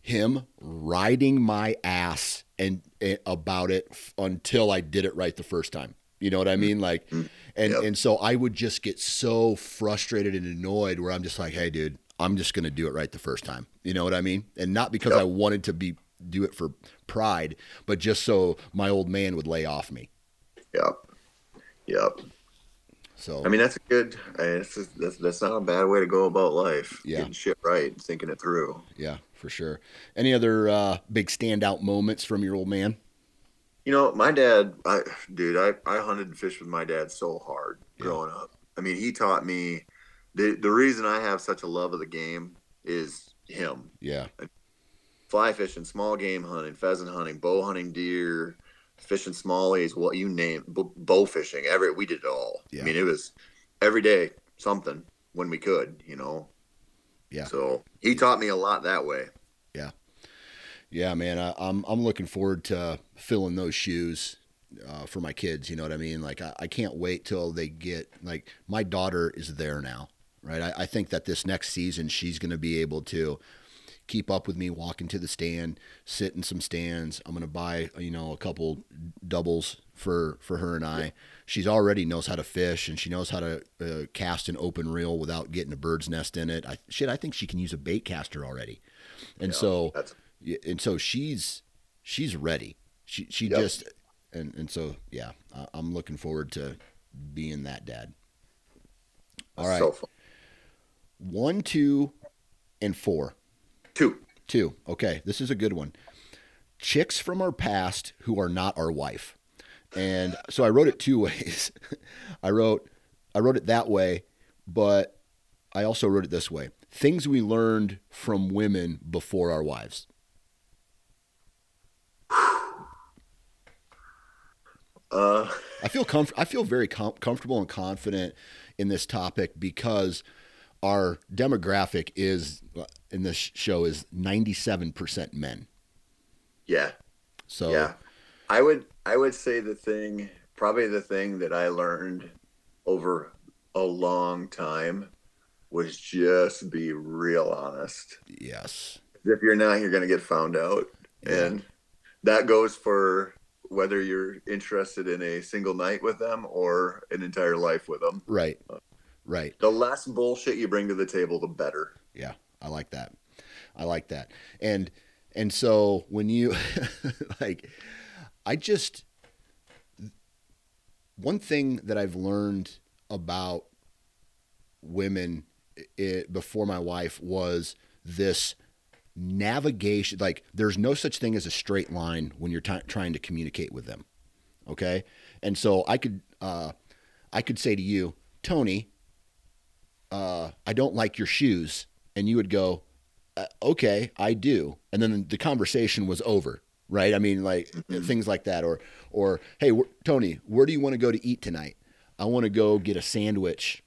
him riding my ass and, and about it f- until I did it right the first time. You know what I mean? Like, and yep. and so I would just get so frustrated and annoyed where I'm just like, hey, dude, I'm just gonna do it right the first time. You know what I mean? And not because yep. I wanted to be do it for pride, but just so my old man would lay off me. Yep. Yep. So I mean, that's a good. I mean, just, that's that's not a bad way to go about life. Yeah, getting shit right, thinking it through. Yeah, for sure. Any other uh, big standout moments from your old man? You know, my dad, I dude, I, I hunted and fished with my dad so hard yeah. growing up. I mean, he taught me the the reason I have such a love of the game is him. Yeah. Fly fishing, small game hunting, pheasant hunting, bow hunting deer, fishing smallies, what you name, bow fishing, every we did it all. Yeah. I mean, it was every day something when we could, you know. Yeah. So he taught me a lot that way. Yeah. Yeah, man. I, am I'm, I'm looking forward to filling those shoes uh, for my kids. You know what I mean? Like I, I can't wait till they get like my daughter is there now, right? I, I think that this next season she's going to be able to keep up with me walking to the stand, sit in some stands. I'm gonna buy you know a couple doubles for for her and I. Yeah. She's already knows how to fish and she knows how to uh, cast an open reel without getting a bird's nest in it. I, shit, I think she can use a bait caster already, and yeah, so and so she's she's ready. She she yep. just and and so yeah, I'm looking forward to being that dad. All right, so one, two, and four. Two. Two. Okay, this is a good one. Chicks from our past who are not our wife. And so I wrote it two ways. I wrote I wrote it that way, but I also wrote it this way. Things we learned from women before our wives. Uh, I feel comf- I feel very com- comfortable and confident in this topic because our demographic is in this show is 97% men. Yeah. So Yeah. I would I would say the thing probably the thing that I learned over a long time was just be real honest. Yes. If you're not, you're going to get found out. Yeah. And that goes for whether you're interested in a single night with them or an entire life with them. Right. Uh, Right. The less bullshit you bring to the table, the better. Yeah, I like that. I like that. And and so when you like I just one thing that I've learned about women it, before my wife was this navigation like there's no such thing as a straight line when you're t- trying to communicate with them okay and so i could uh, i could say to you tony uh, I don't like your shoes. And you would go, uh, okay, I do. And then the conversation was over, right? I mean, like mm-hmm. things like that. Or, or hey, Tony, where do you want to go to eat tonight? I want to go get a sandwich.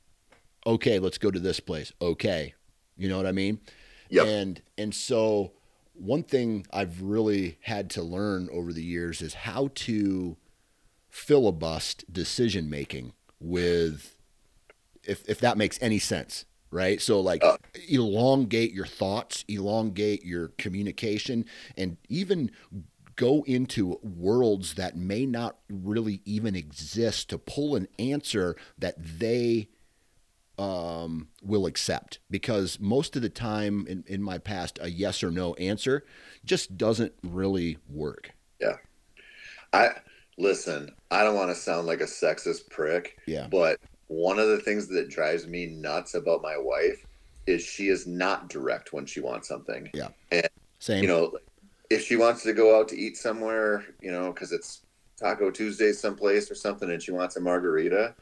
Okay, let's go to this place. Okay. You know what I mean? Yep. And, and so one thing I've really had to learn over the years is how to filibust decision making with if if that makes any sense right so like uh, elongate your thoughts elongate your communication and even go into worlds that may not really even exist to pull an answer that they um, will accept because most of the time in, in my past, a yes or no answer just doesn't really work. Yeah. I listen, I don't want to sound like a sexist prick. Yeah. But one of the things that drives me nuts about my wife is she is not direct when she wants something. Yeah. And, Same. You know, if she wants to go out to eat somewhere, you know, because it's Taco Tuesday someplace or something and she wants a margarita,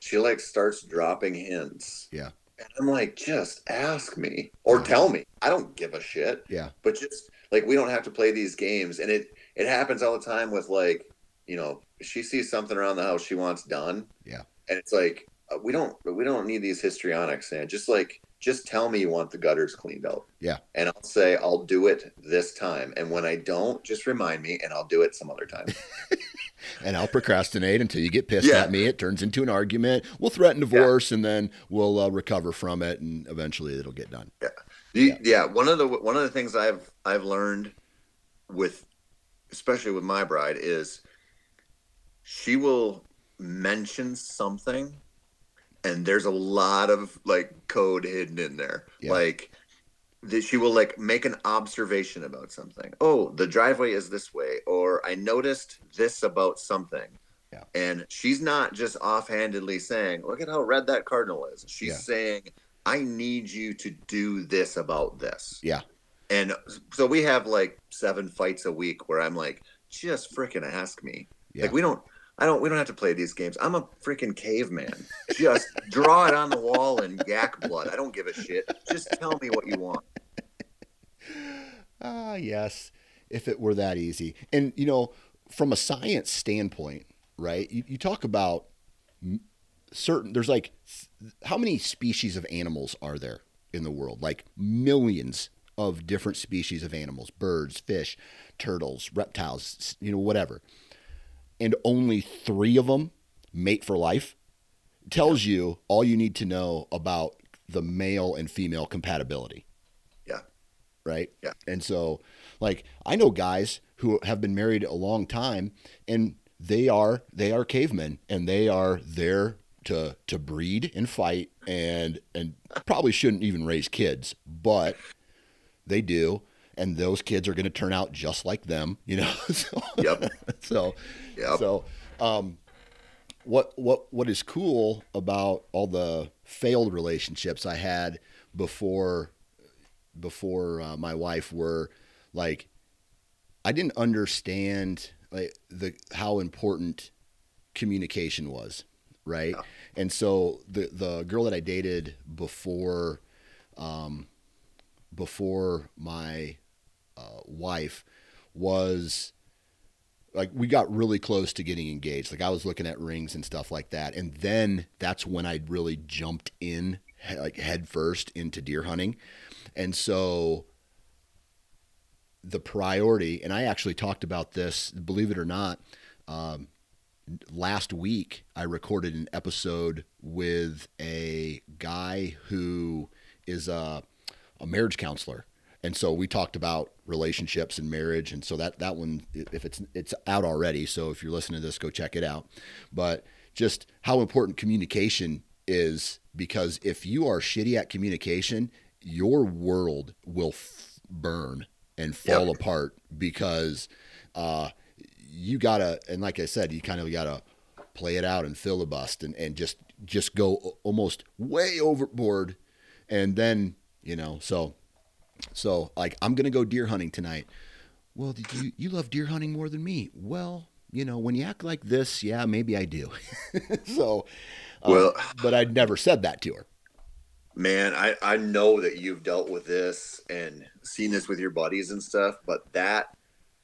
she like starts dropping hints. Yeah. And I'm like, just ask me or tell me. I don't give a shit. Yeah. But just like we don't have to play these games. And it it happens all the time with like, you know, she sees something around the house she wants done. Yeah. And it's like uh, we don't we don't need these histrionics, man. just like just tell me you want the gutters cleaned out. Yeah. And I'll say I'll do it this time. And when I don't, just remind me and I'll do it some other time. and I'll procrastinate until you get pissed Yeah. at me. It turns into an argument. We'll threaten divorce, and then we'll uh, recover from it, and eventually it'll get done. yeah. yeah, one of the one of the things I've I've learned with especially with my bride is she will mention something and there's a lot of like code hidden in there. Yeah. Like that she will like make an observation about something. Oh, the driveway is this way or I noticed this about something. Yeah. And she's not just offhandedly saying, "Look at how red that cardinal is." She's Yeah. saying, "I need you to do this about this." Yeah. And so we have like seven fights a week where I'm like, just freaking ask me. Yeah. Like we don't, I don't, we don't have to play these games. I'm a freaking caveman. Just draw it on the wall and yak blood. I don't give a shit. Just tell me what you want. Ah, yes, if it were that easy. And, you know, from a science standpoint, right, you, you talk about certain, there's like, how many species of animals are there in the world? Like millions of different species of animals birds, fish, turtles, reptiles, you know, whatever. And only three of them mate for life tells you all you need to know about the male and female compatibility Yeah. right? Yeah. And so, like, I know guys who have been married a long time, and they are they are cavemen, and they are there to to breed and fight, and and probably shouldn't even raise kids, but they do, and those kids are going to turn out just like them, you know. so, Yep. so, Yep. so, um, what what what is cool about all the failed relationships I had before before uh, my wife were like I didn't understand like the how important communication was, right? Yeah. And so the the girl that I dated before um before my uh, wife was like we got really close to getting engaged. Like I was looking at rings and stuff like that, and then that's when I really jumped in like head first into deer hunting, and so the priority. And I actually talked about this, believe it or not. Um, last week, I recorded an episode with a guy who is a, a marriage counselor. And so we talked about relationships and marriage, and so that that one, if it's it's out already, so if you're listening to this, go check it out. But just how important communication is, because if you are shitty at communication, your world will f- burn and fall Yep. apart because uh, you gotta, and like I said, you kind of gotta play it out and filibust and, and just just go almost way overboard, and then you know so so like I'm gonna go deer hunting tonight. Well, did you you love deer hunting more than me? Well, you know when you act like this, yeah, maybe I do. so, uh, Well- but I'd never said that to her. Man, I, I know that you've dealt with this and seen this with your buddies and stuff, but that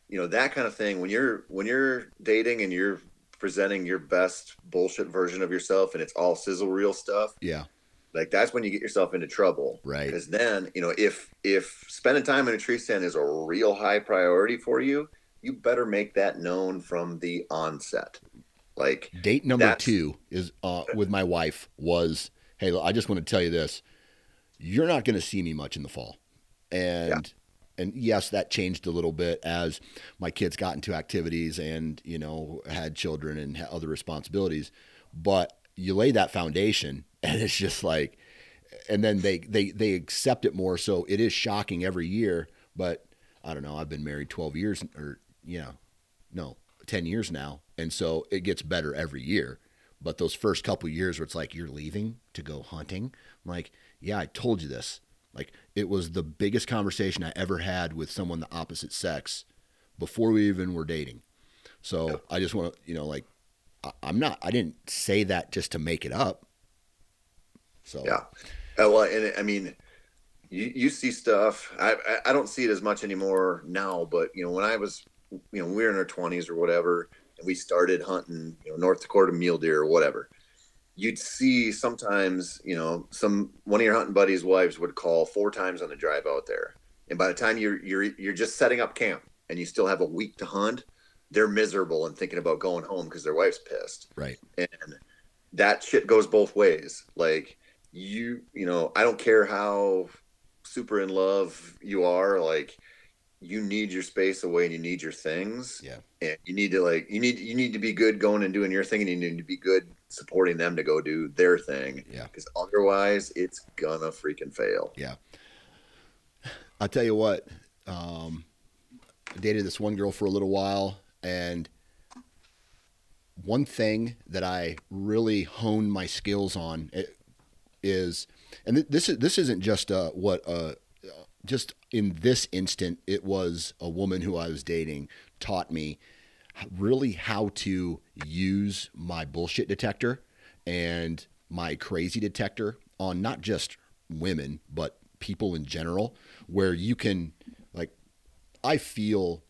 you know, that kind of thing when you're when you're dating and you're presenting your best bullshit version of yourself and it's all sizzle reel stuff, Yeah, like that's when you get yourself into trouble. Right. Because then, you know, if if spending time in a tree stand is a real high priority for you, you better make that known from the onset. Like Date number two is uh, with my wife was, hey, look, I just want to tell you this: you're not going to see me much in the fall, and and yes, that changed a little bit as my kids got into activities and you know had children and had other responsibilities, but you lay that foundation, and it's just like, and then they they they accept it more. So it is shocking every year. But I don't know. I've been married twelve years, or you know, no, ten years now, and so it gets better every year. But those first couple years where it's like you're leaving to go hunting, I'm like, yeah, I told you this. Like it was the biggest conversation I ever had with someone the opposite sex before we even were dating. So. I just want to, you know, like I, I'm not. I didn't say that just to make it up. So yeah, uh, well, and I mean, you you see stuff. I I don't see it as much anymore now, but you know, when I was, you know, we were in our twenties or whatever, and we started hunting, you know, North Dakota mule deer or whatever. You'd see sometimes, you know, some one of your hunting buddies' wives would call four times on the drive out there, and by the time you're you're you're just setting up camp and you still have a week to hunt, they're miserable and thinking about going home because their wife's pissed. Right. And that shit goes both ways. Like you, you know, I don't care how super in love you are, like you need your space away and you need your things. Yeah. And you need to like you need you need to be good going and doing your thing and you need to be good supporting them to go do their thing. Yeah. Because otherwise it's gonna freaking fail. Yeah. I'll tell you what, um, I dated this one girl for a little while and one thing that I really honed my skills on is, and this is this isn't just uh, what uh, just in this instant, it was a woman who I was dating taught me really how to use my bullshit detector and my crazy detector on not just women but people in general, where you can like, I feel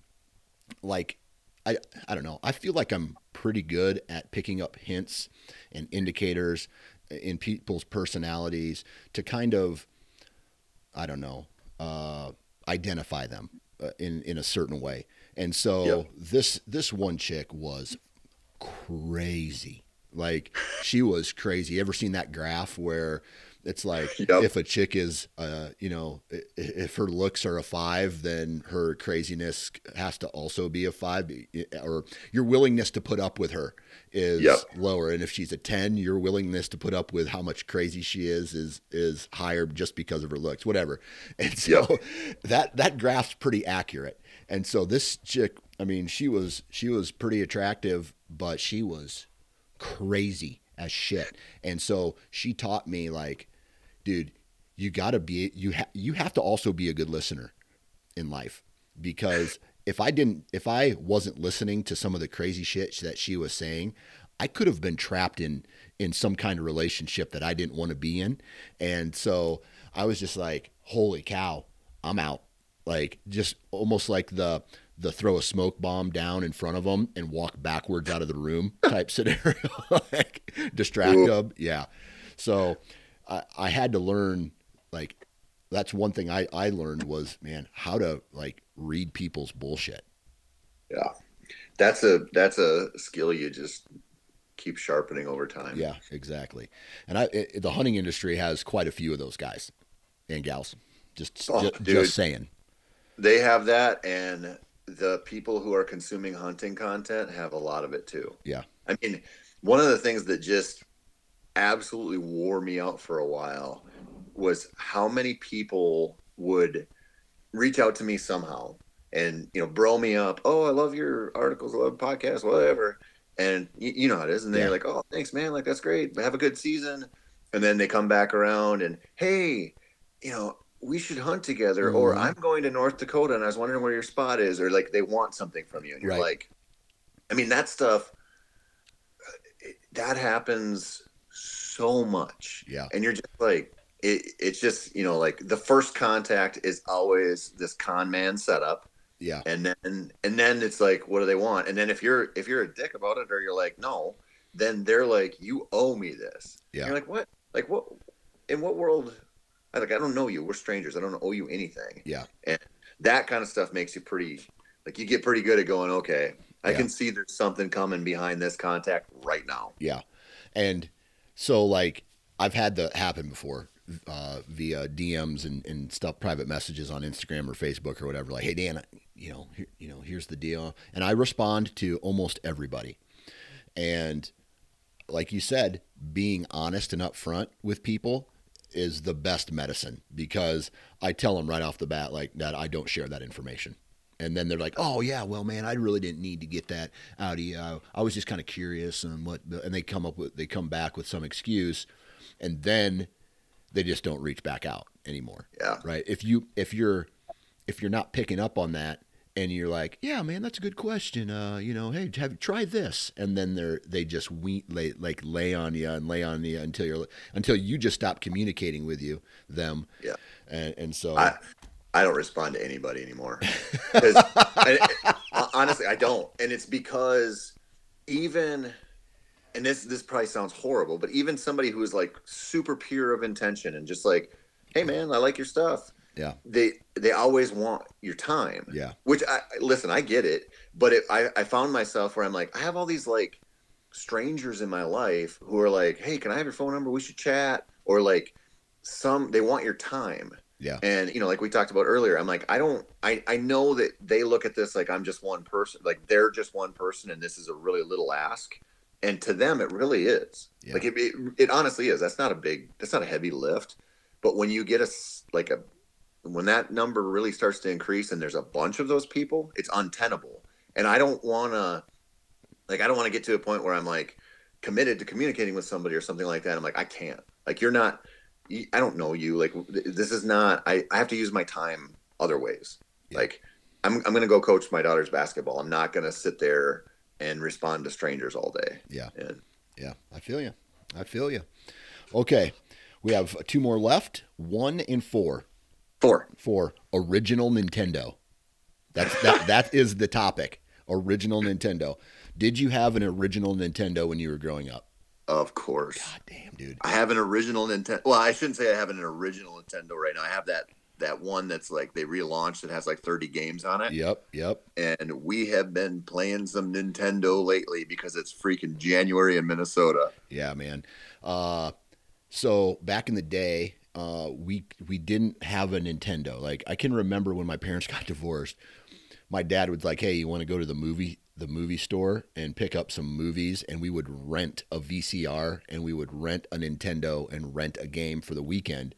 like I I don't know. I feel like I'm pretty good at picking up hints and indicators in people's personalities to kind of I don't know uh, identify them uh, in in a certain way. And so yep. this this one chick was crazy. Like she was crazy. You Ever seen that graph where it's like yep. if a chick is, uh, you know, if her looks are a five, then her craziness has to also be a five, or your willingness to put up with her is yep. lower. And if she's a ten, your willingness to put up with how much crazy she is is is higher just because of her looks, whatever. And so yep. that that graph's pretty accurate. And so this chick, I mean, she was she was pretty attractive, but she was crazy as shit. And so she taught me like dude, you got to be you ha- you have to also be a good listener in life because if I didn't if I wasn't listening to some of the crazy shit that she was saying, I could have been trapped in in some kind of relationship that I didn't want to be in. And so I was just like, "Holy cow, I'm out." Like just almost like the the throw a smoke bomb down in front of them and walk backwards out of the room type scenario, like distract them. Yeah. So I, I had to learn like that's one thing I, I learned was man how to like read people's bullshit. Yeah. That's a that's a skill you just keep sharpening over time. Yeah exactly. And i it, the hunting industry has quite a few of those guys and gals. Just oh, just, dude, just saying. They have that and the people who are consuming hunting content have a lot of it too. Yeah. I mean one of the things that just absolutely wore me out for a while was how many people would reach out to me somehow and you know bro me up oh i love your articles i love podcasts whatever and you, you know how it is and they're yeah. like oh thanks man like that's great have a good season and then they come back around and hey you know we should hunt together mm-hmm. or i'm going to north dakota and i was wondering where your spot is or like they want something from you and you're right. like i mean that stuff that happens so much. Yeah. And you're just like, it, it's just, you know, like the first contact is always this con man setup. Yeah. And then, and then it's like, what do they want? And then if you're, if you're a dick about it or you're like, no, then they're like, you owe me this. Yeah. you're like, what? Like what, in what world? I like, I don't know you. We're strangers. I don't owe you anything. Yeah. And that kind of stuff makes you pretty, like you get pretty good at going, okay, I yeah. can see there's something coming behind this contact right now. Yeah. And so like I've had that happen before uh, via DMs and, and stuff, private messages on Instagram or Facebook or whatever. Like, hey Dan, you know, here, you know, here's the deal, and I respond to almost everybody, and like you said, being honest and upfront with people is the best medicine because I tell them right off the bat like that I don't share that information. And then they're like, "Oh yeah, well man, I really didn't need to get that out of you. I was just kind of curious and what." And they come up with they come back with some excuse, and then they just don't reach back out anymore. Yeah. Right. If you if you're if you're not picking up on that and you're like, yeah, man, that's a good question. Uh, you know, hey, have try this, and then they're they just we lay, like lay on you and lay on you until you're until you just stop communicating with you them. Yeah. And, and so I, I don't respond to anybody anymore. and- honestly, I don't, and it's because even, and this this probably sounds horrible, but even somebody who is like super pure of intention and just like, hey man, I like your stuff. yeah, They they always want your time. yeah, Which I listen, I get it, but it, I I found myself where I'm like, I have all these like strangers in my life who are like, hey, can I have your phone number? We should chat, or like some they want your time. yeah, And you know, like we talked about earlier, I'm like, I don't, I, I know that they look at this like I'm just one person, like they're just one person, and this is a really little ask. And to them, it really is. Yeah. Like it, it, it honestly is. That's not a big, that's not a heavy lift. But when you get a like a, when that number really starts to increase, and there's a bunch of those people, it's untenable. And I don't want to, like, I don't want to get to a point where I'm like committed to communicating with somebody or something like that. I'm like, I can't. Like, you're not. I don't know you. Like this is not. I, I have to use my time other ways. Yeah. Like I'm I'm gonna go coach my daughter's basketball. I'm not gonna sit there and respond to strangers all day. yeah, And yeah. I feel you. I feel you. Okay, we have two more left. One and four. four. for original Nintendo. That's that that is the topic. Original Nintendo. Did you have an original Nintendo when you were growing up? Of course. God damn, dude. I have an original Nintendo. Well, I shouldn't say I have an original Nintendo right now. I have that that one that's like they relaunched that has like 30 games on it. Yep, yep. And we have been playing some Nintendo lately because it's freaking January in Minnesota. Yeah, man. Uh so back in the day, uh we we didn't have a Nintendo. Like I can remember when my parents got divorced, my dad was like, "Hey, you want to go to the movie the movie store and pick up some movies?" And we would rent a VCR and we would rent a Nintendo and rent a game for the weekend,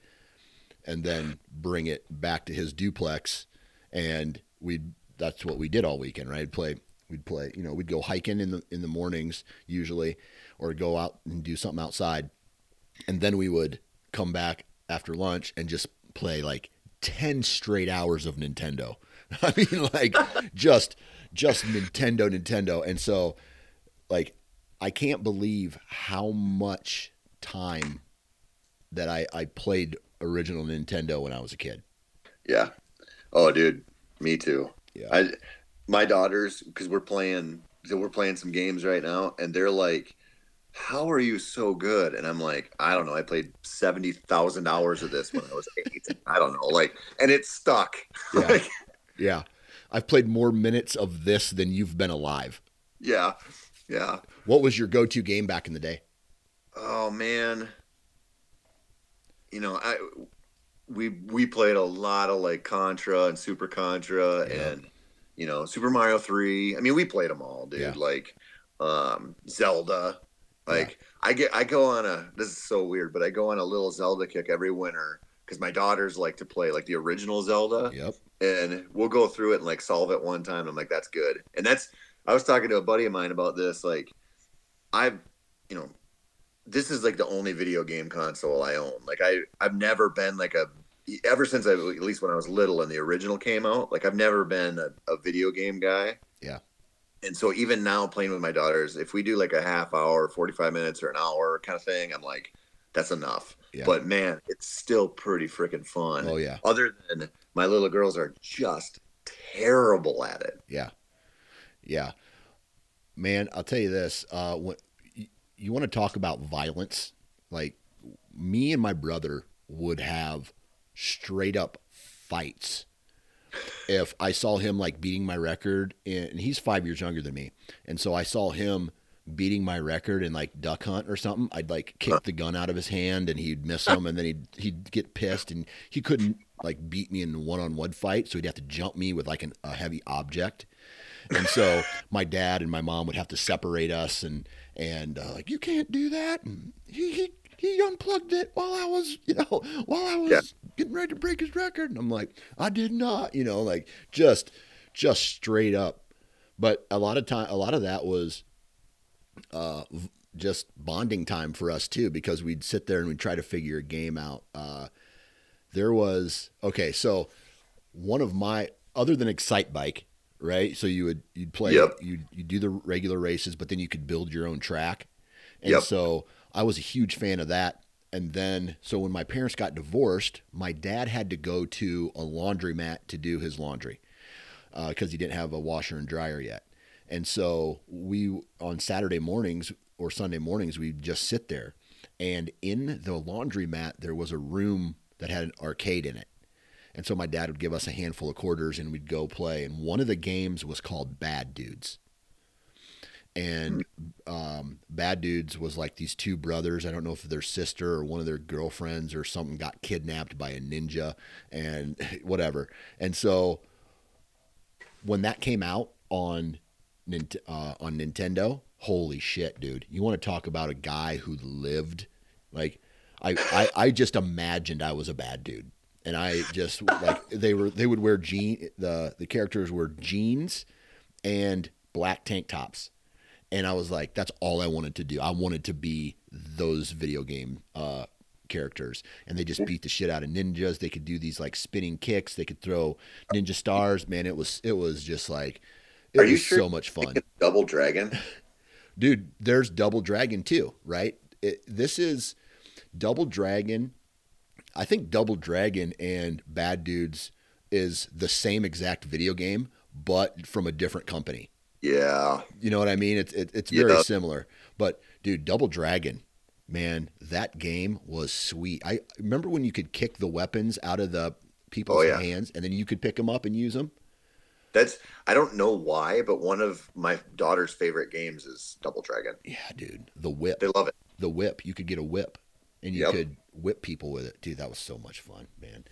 and then bring it back to his duplex, and we'd that's what we did all weekend, right? Play we'd play, you know, we'd go hiking in the in the mornings usually, or go out and do something outside, and then we would come back after lunch and just play like 10 straight hours of Nintendo. I mean like just just Nintendo Nintendo and so like I can't believe how much time that I I played original Nintendo when I was a kid. Yeah. Oh, dude, me too. Yeah. I, my daughters, because we're playing, so we're playing some games right now, and they're like, "How are you so good?" And I'm like, "I don't know. I played seventy thousand hours of this when I was eight. I don't know, like, and it's stuck. Yeah. Like, Yeah. I've played more minutes of this than you've been alive. yeah, yeah. What was your go-to game back in the day? Oh man, you know, I we we played a lot of like Contra and Super Contra Yeah. and you know Super Mario Three. I mean, we played them all, dude. Yeah. Like um, Zelda. Like I get, I go on a. This is so weird, but I go on a little Zelda kick every winter because my daughters like to play like the original Zelda Yep. and we'll go through it and like solve it one time. I'm like, that's good. And that's I was talking to a buddy of mine about this. Like, I've you know, this is like the only video game console I own. Like I I've never been like a ever since I at least when I was little and the original came out. Like I've never been a, a video game guy. Yeah. And so even now playing with my daughters, if we do like a half hour, 45 minutes or an hour kind of thing, I'm like, that's enough. Yeah. But man, it's still pretty freaking fun Oh yeah. other than my little girls are just terrible at it. Yeah. Yeah. Man, I'll tell you this. Uh, when, you, want to talk about violence? Like, me and my brother would have straight up fights if I saw him like beating my record. And he's five years younger than me. And so I saw him beating my record in like duck hunt or something. I'd like kick the gun out of his hand and he'd miss him. And then he'd, he'd get pissed and he couldn't like beat me in one on one fight. So he'd have to jump me with like an, a heavy object And so my dad and my mom would have to separate us and and uh, like you can't do that. And he he he unplugged it while I was you know while I was Yeah. getting ready to break his record. And I'm like I did not. You know like just just straight up. But a lot of time a lot of that was uh, just bonding time for us too, because we'd sit there and we'd try to figure a game out. Uh, there was okay, so one of my other than Excitebike, right? So you would you'd play Yep. you you do the regular races, but then you could build your own track, and Yep. so I was a huge fan of that. And then, so when my parents got divorced, my dad had to go to a laundromat to do his laundry uh, because he didn't have a washer and dryer yet. And so we on Saturday mornings or Sunday mornings we'd just sit there, and in the laundromat there was a room that had an arcade in it. And so my dad would give us a handful of quarters and we'd go play. And one of the games was called Bad Dudes. And um, Bad Dudes was like these two brothers. I don't know if their sister or one of their girlfriends or something got kidnapped by a ninja and whatever. And so when that came out on uh, on Nintendo, holy shit, dude! You want to talk about a guy who lived? Like, I, I I just imagined I was a bad dude, and I just like they were they would wear jean the the characters were jeans and black tank tops, and I was like, that's all I wanted to do. I wanted to be those video game uh, characters, and they just beat the shit out of ninjas. They could do these like spinning kicks. They could throw ninja stars. Man, it was it was just like it Are was sure so much fun, Double Dragon. dude. There's Double Dragon too, right? It, this is Double Dragon. I think Double Dragon and Bad Dudes is the same exact video game, but from a different company. Yeah. You know what I mean? It's it, it's Yeah. very similar. But dude, Double Dragon, man, that game was sweet. I remember when you could kick the weapons out of the people's Oh, yeah. hands, and then you could pick them up and use them. That's I don't know why, but one of my daughter's favorite games is Double Dragon. Yeah, dude, the whip, They love it. the whip. You could get a whip, and you Yep. could whip people with it. Dude, that was so much fun, man.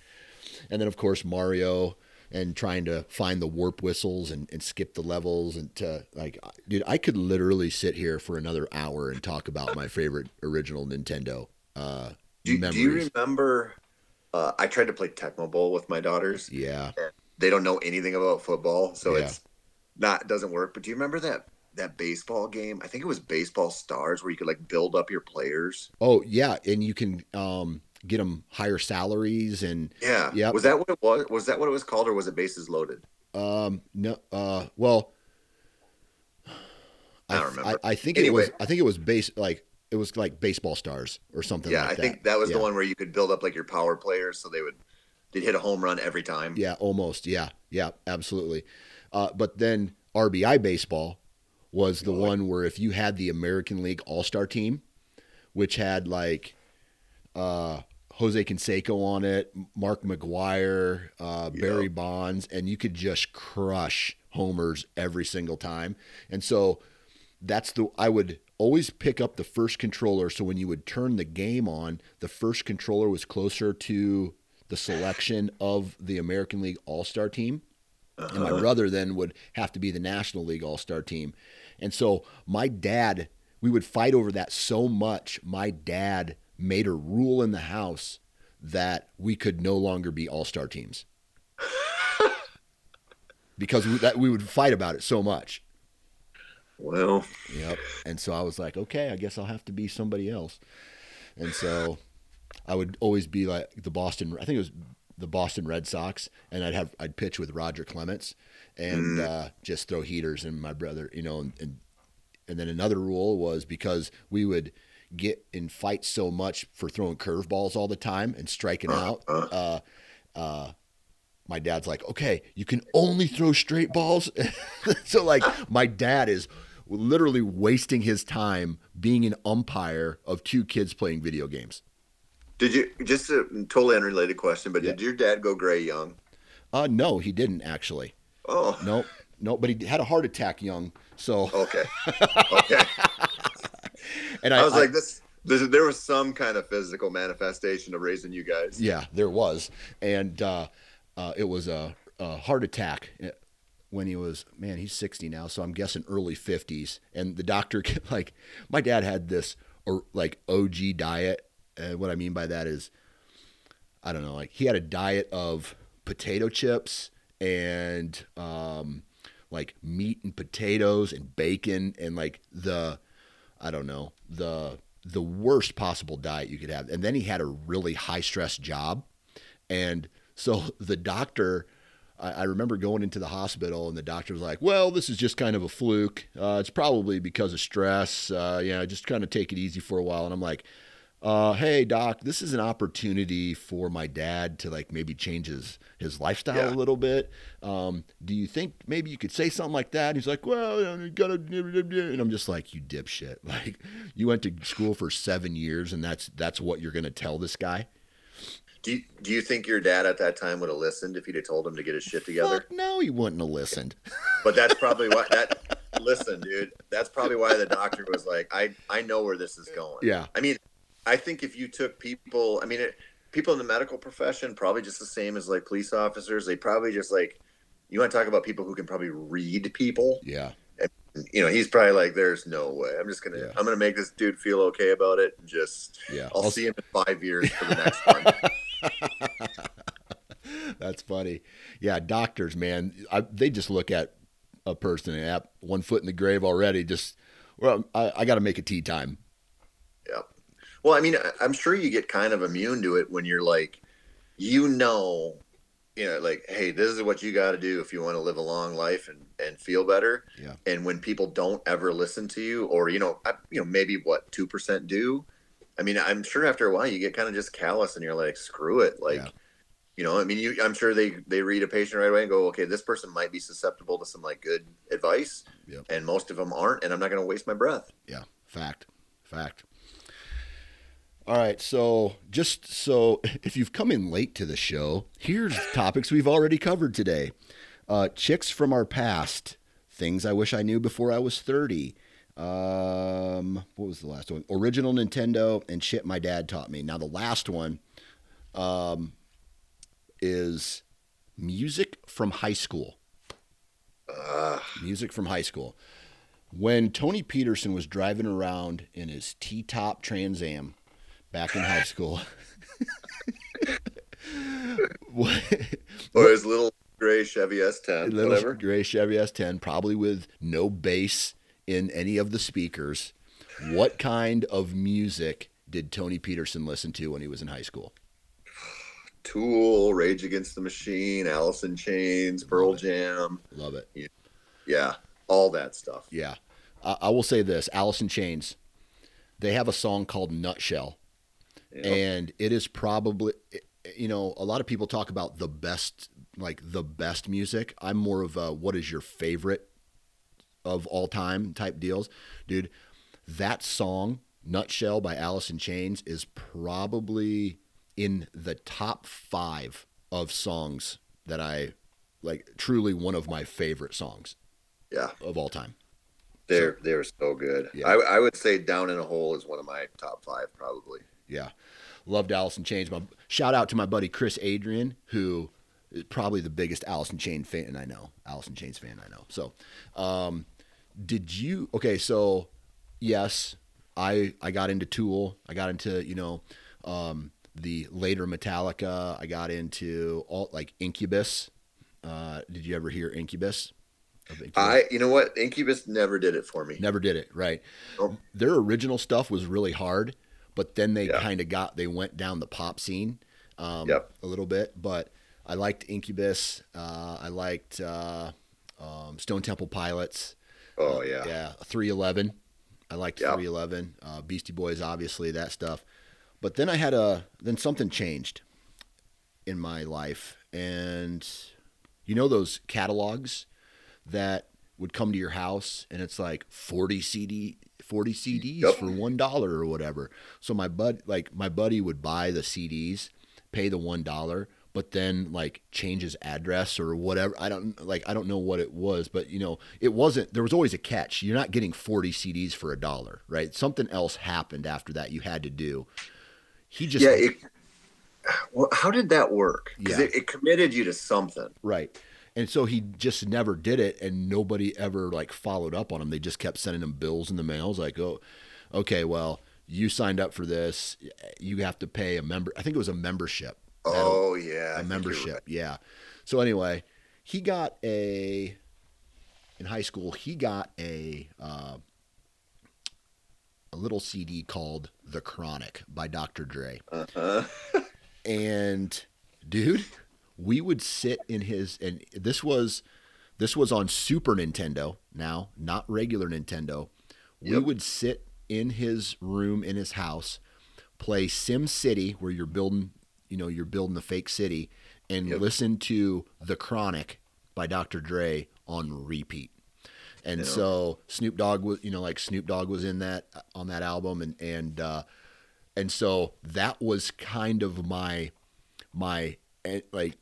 And then of course Mario and trying to find the warp whistles and, and skip the levels and to like dude i could literally sit here for another hour and talk about my favorite original nintendo uh Do, do you remember? Uh, I tried to play Tecmo Bowl with my daughters. yeah They don't know anything about football, so Yeah. it's not doesn't work. But do you remember that that baseball game? I think it was Baseball Stars, where you could like build up your players. oh yeah and you can um get them higher salaries and Yeah. Yep. Was that what it was? Was that what it was called, or was it Bases Loaded? um no uh well I don't remember. I, I think it was i think it was base like it was like baseball stars or something yeah, like I that think that was Yeah. the one where you could build up like your power players, so they would they'd hit a home run every time. Yeah, almost. Yeah, yeah, absolutely. Uh, but then RBI baseball was the one where if you had the American League All Star team, which had like uh, Jose Canseco on it, Mark McGwire, uh, Barry Bonds, and you could just crush homers every single time. And so that's the I would always pick up the first controller. So when you would turn the game on the first controller was closer to the selection of the American League All-Star team. And my brother then would have to be the National League All-Star team and so my dad we would fight over that so much my dad made a rule in the house that we could no longer be All-Star teams because we, that we would fight about it so much Well, Yep. And so I was like, okay, I guess I'll have to be somebody else. And so I would always be like the Boston. I think it was the Boston Red Sox, and I'd have I'd pitch with Roger Clements and uh, just throw heaters. And my brother, you know, and, and and then another rule was because we would get in fights so much for throwing curveballs all the time and striking out. Uh, uh, my dad's like, okay, you can only throw straight balls. so like, my dad is literally wasting his time being an umpire of two kids playing video games. did you just a totally unrelated question? But Yeah. did your dad go gray young? Uh, no, he didn't actually. Oh, No, no, but he had a heart attack young. So, okay, okay. and I was like, this. There was some kind of physical manifestation of raising you guys. Yeah, there was, and uh, uh, it was a, a heart attack. when he was man, he's 60 now, so I'm guessing early 50s. And the doctor like my dad had this or like OG diet. And what I mean by that is I don't know, like he had a diet of potato chips and um like meat and potatoes and bacon and like the I don't know, the the worst possible diet you could have. And then he had a really high stress job. And so the doctor I, remember going into the hospital and the doctor was like, "Well, this is just kind of a fluke. Uh, it's probably because of stress. Uh, yeah, just kind of take it easy for a while." And I'm like, uh, "Hey, doc, this is an opportunity for my dad to like maybe change his his lifestyle Yeah. a little bit. Um, do you think maybe you could say something like that?" And he's like, "Well, you gotta," and I'm just like, "You dipshit! Like, you went to school for seven years, and that's that's what you're gonna tell this guy." Do you, do you think your dad at that time would have listened if you'd have told him to get his shit together? Fuck no, he wouldn't have listened. But that's probably why that. Listen, dude, that's probably why the doctor was like, "I I know where this is going." Yeah. I mean, I think if you took people, I mean, it, people in the medical profession probably just the same as like police officers. They probably just like you want to talk about people who can probably read people. Yeah. You know, he's probably like, "There's no way. I'm just gonna, Yeah. I'm gonna make this dude feel okay about it, and just, Yeah. I'll I'll- see him in five years for the next one." That's funny. Yeah, doctors, man, I, they just look at a person and have one foot in the grave already. Just, well, I, I got to make a tee time. Yeah. Well, I mean, I'm sure you get kind of immune to it when you're like, you know, you know, like, hey, this is what you got to do if you want to live a long life and, and feel better. Yeah. And when people don't ever listen to you, or you know, I, you know, maybe what two percent do. I mean, I'm sure after a while you get kind of just callous and you're like, screw it, like. Yeah. You know, I mean, you, I'm sure they they read a patient right away and go, okay, this person might be susceptible to some like good advice, Yep. and most of them aren't, and I'm not going to waste my breath. Yeah, fact, fact. All right, so just so if you've come in late to the show, here's topics we've already covered today. Uh, chicks from our past, things I wish I knew before I was 30. Um, what was the last one? Original Nintendo and shit my dad taught me. Now the last one um, is music from high school. Uh, Music from high school. When Tony Peterson was driving around in his T top Trans Am back in high school, what- or his little gray Chevy S10, little whatever. gray Chevy S10, probably with no bass in any of the speakers, what kind of music did Tony Peterson listen to when he was in high school? Tool, Rage Against the Machine, Alice in Chains, Pearl Love Jam, Love it. yeah, all that stuff. Yeah. I, I will say this Alice in Chains, they have a song called Nutshell. And it is probably you know a lot of people talk about the best like the best music i'm more of a what is your favorite of all time type deals dude that song nutshell by alice in chains is probably in the top five of songs that i like truly one of my favorite songs yeah, of all time they're they're so good. Yeah. I, I would say Down in a Hole is one of my top five, probably. Yeah. Loved Alice in Chains. My, shout out to my buddy Chris Adrian, who is probably the biggest Alice in Chains fan I know. Alice in Chains fan I know. So, um, did you? Okay, so yes, I I got into Tool. I got into you know um, the later Metallica. I got into all like Incubus. Uh, did you ever hear Incubus? Incubus? I, you know what, Incubus never did it for me. Never did it, right? Nope. Their original stuff was really hard, but then they Yeah. kind of got they went down the pop scene um, Yep. a little bit. But I liked Incubus. Uh, I liked uh, um, Stone Temple Pilots. Oh yeah, Yeah, Three Eleven. I liked Yep. Three Eleven. Uh, Beastie Boys, obviously that stuff. But then I had a then something changed in my life, and you know those catalogs that would come to your house and it's like 40 CD 40 CDs Yep. for one dollar or whatever. So my bud like my buddy would buy the CDs, pay the one dollar, but then like change his address or whatever. I don't like I don't know what it was, but you know, it wasn't there was always a catch. You're not getting 40 CDs for a dollar, right? Something else happened after that you had to do. He just yeah. It, well, how did that work? Because Yeah. it, it committed you to something. Right. And so he just never did it, and nobody ever like followed up on him. They just kept sending him bills in the mail. It's like, oh, okay, well, you signed up for this. You have to pay a member. I think it was a membership. Oh yeah, I a membership. right. Yeah. So anyway, he got a in high school. He got a uh, a little CD called "The Chronic" by Dr. Dre, Uh-huh. and dude, we would sit in his and this was this was on Super Nintendo now, not regular Nintendo. We Yep. would sit in his room in his house, play SimCity, where you're building, you know, you're building the fake city, and Yep. listen to The Chronic by Dr. Dre on repeat. And Yeah. so Snoop Dogg was, you know, like Snoop Dogg was in that on that album, and and uh, and so that was kind of my my eh, like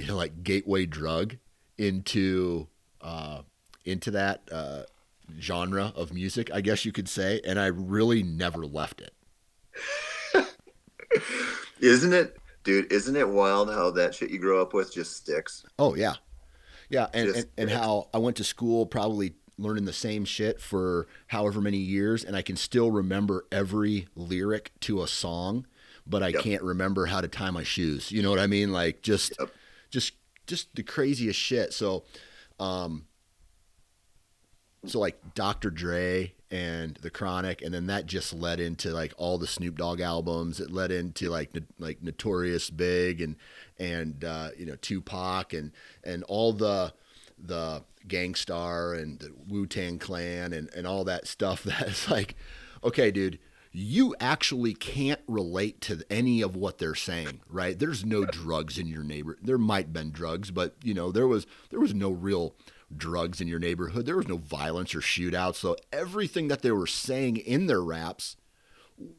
you know, like gateway drug into uh, into that uh, genre of music, I guess you could say, and I really never left it. Isn't it, dude? Isn't it wild how that shit you grow up with just sticks? Oh yeah, yeah, and and, and how I went to school probably learning the same shit for however many years, and I can still remember every lyric to a song, but I Yep. can't remember how to tie my shoes. You know what I mean? Like just, Yep. Just, just the craziest shit. So, um, so like Dr. Dre and the Chronic, and then that just led into like all the Snoop Dogg albums. It led into like like Notorious Big and and uh, you know Tupac and and all the the Gang Starr and the Wu Tang Clan and and all that stuff. That's like, okay, dude. You actually can't relate to any of what they're saying, right? There's no drugs in your neighbor. There might have been drugs, but you know there was there was no real drugs in your neighborhood. There was no violence or shootouts. So everything that they were saying in their raps,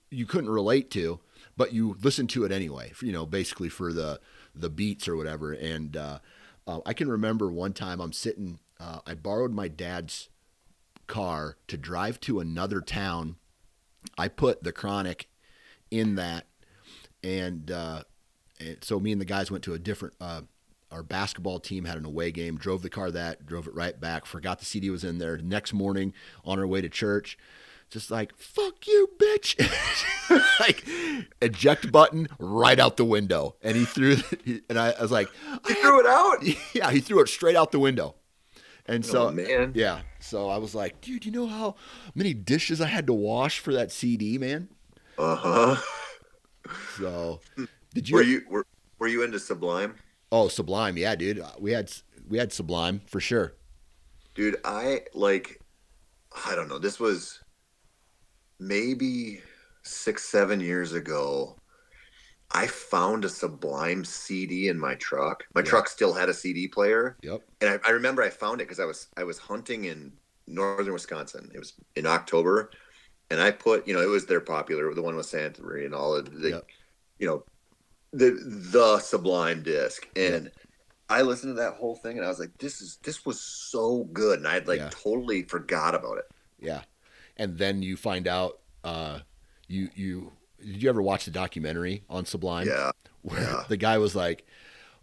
you couldn't relate to, but you listened to it anyway. You know, basically for the the beats or whatever. And uh, uh, I can remember one time I'm sitting. Uh, I borrowed my dad's car to drive to another town. I put the Chronic in that, and, uh, and so me and the guys went to a different. Uh, our basketball team had an away game. Drove the car that, drove it right back. Forgot the CD was in there. Next morning, on our way to church, just like fuck you, bitch. like eject button right out the window, and he threw. And I, I was like, You threw it out. yeah, he threw it straight out the window. And so, oh man. yeah, so I was like, dude, you know how many dishes I had to wash for that CD, man? Uh huh. So, did you? Were you were, were you into Sublime? Oh, Sublime, yeah, dude. We had we had Sublime for sure. Dude, I like I don't know. This was maybe six, seven years ago. I found a Sublime CD in my truck. My Yeah. truck still had a CD player, Yep. and I, I remember I found it because I was I was hunting in northern Wisconsin. It was in October, and I put you know it was their popular the one with Santeria and all of the Yep. you know the the Sublime disc and. I listened to that whole thing and I was like, "This is this was so good," and I'd like Yeah. totally forgot about it. Yeah, and then you find out. Uh, you you did you ever watch the documentary on Sublime? Yeah, where Yeah. the guy was like,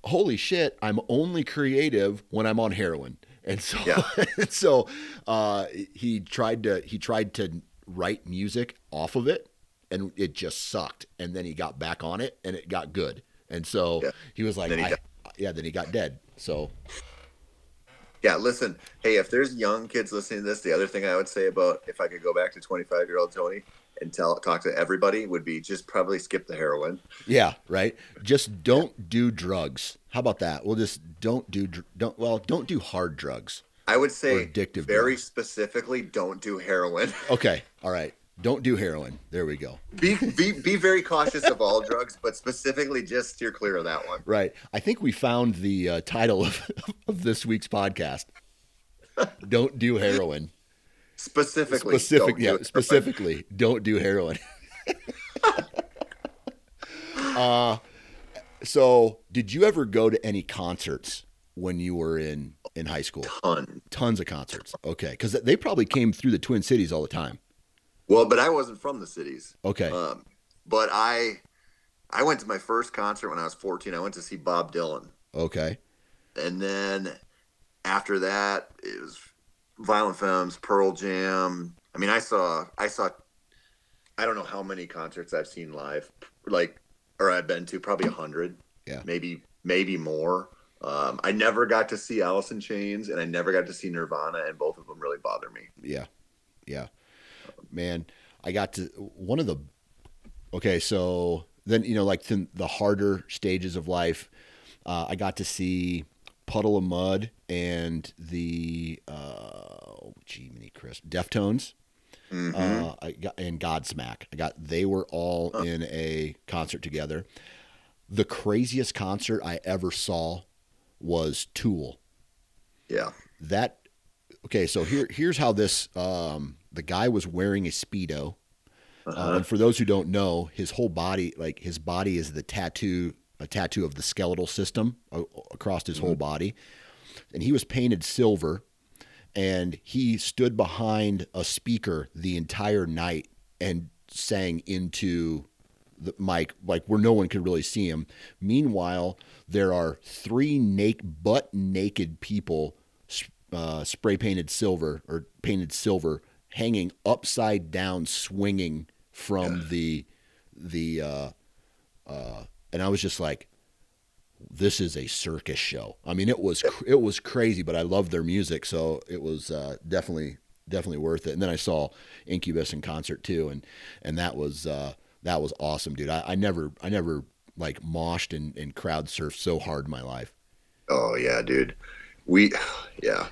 "Holy shit, I'm only creative when I'm on heroin." And so, Yeah. so uh, he tried to he tried to write music off of it, and it just sucked. And then he got back on it, and it got good. And so Yeah. he was like, Then he got- "Yeah." Then he got dead. So yeah. Listen, hey, if there's young kids listening to this, the other thing I would say about if I could go back to 25 year old Tony and tell talk to everybody would be just probably skip the heroin. yeah, right. Just don't do drugs. How about that? We'll just don't do don't well don't do hard drugs. I would say addictive very drugs. specifically, don't do heroin. Okay, all right. Don't do heroin. There we go. be, be be very cautious of all drugs, but specifically just steer clear of that one. Right. I think we found the uh, title of, of this week's podcast. Don't do heroin. Specifically, Specific, don't do yeah, heroin. specifically, don't do heroin. uh, so, did you ever go to any concerts when you were in in high school? Ton. Tons of concerts. Okay, because they probably came through the Twin Cities all the time. Well, but I wasn't from the cities. Okay. Um, but I I went to my first concert when I was 14. I went to see Bob Dylan. Okay. and then after that, it was Violent Femmes, Pearl Jam. I mean, I saw, I saw, I don't know how many concerts I've seen live, like, or I've been to, probably a hundred, Yeah. maybe, maybe more. Um, I never got to see Alice in Chains, and I never got to see Nirvana, and both of them really bother me. Yeah. Yeah. Man, I got to one of the Okay, so then you know like the, the harder stages of life, uh, I got to see Puddle of Mudd and the uh oh, gee, mini Chris Deftones. Mhm. Uh, I got and Godsmack. I got they were all in a concert together. The craziest concert I ever saw was Tool yeah, that okay so here here's how this um the guy was wearing a speedo uh, and for those who don't know his whole body like his body is the tattoo a tattoo of the skeletal system across his whole body. And he was painted silver and he stood behind a speaker the entire night and sang into the mic like where no one could really see him. Meanwhile there are three naked butt naked people uh, spray painted silver or painted silver hanging upside down swinging from the the uh, uh, and I was just like this is a circus show. I mean it was it was crazy but I loved their music so it was uh, definitely definitely worth it. And then I saw Incubus in concert too and and that was uh, that was awesome dude. I, I never I never like moshed and, and crowd surfed so hard in my life. Oh yeah, dude. We, yeah.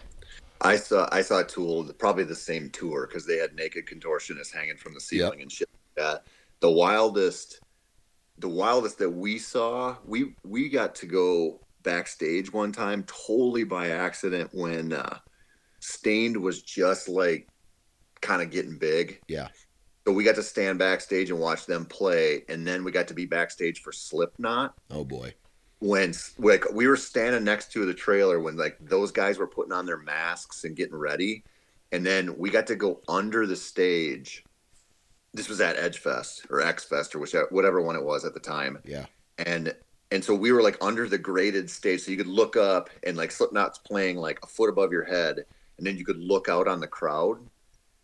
I saw I saw Tool probably the same tour because they had naked contortionists hanging from the ceiling and shit like that. The wildest, the wildest that we saw, we we got to go backstage one time totally by accident when uh, Staind was just like kind of getting big. Yeah. So we got to stand backstage and watch them play, and then we got to be backstage for Slipknot Oh boy. when like we were standing next to the trailer when like those guys were putting on their masks and getting ready and then we got to go under the stage this was at edge fest or x fest or whichever whatever one it was at the time Yeah. and and so we were like under the graded stage so you could look up and like slipknot's playing like a foot above your head and then you could look out on the crowd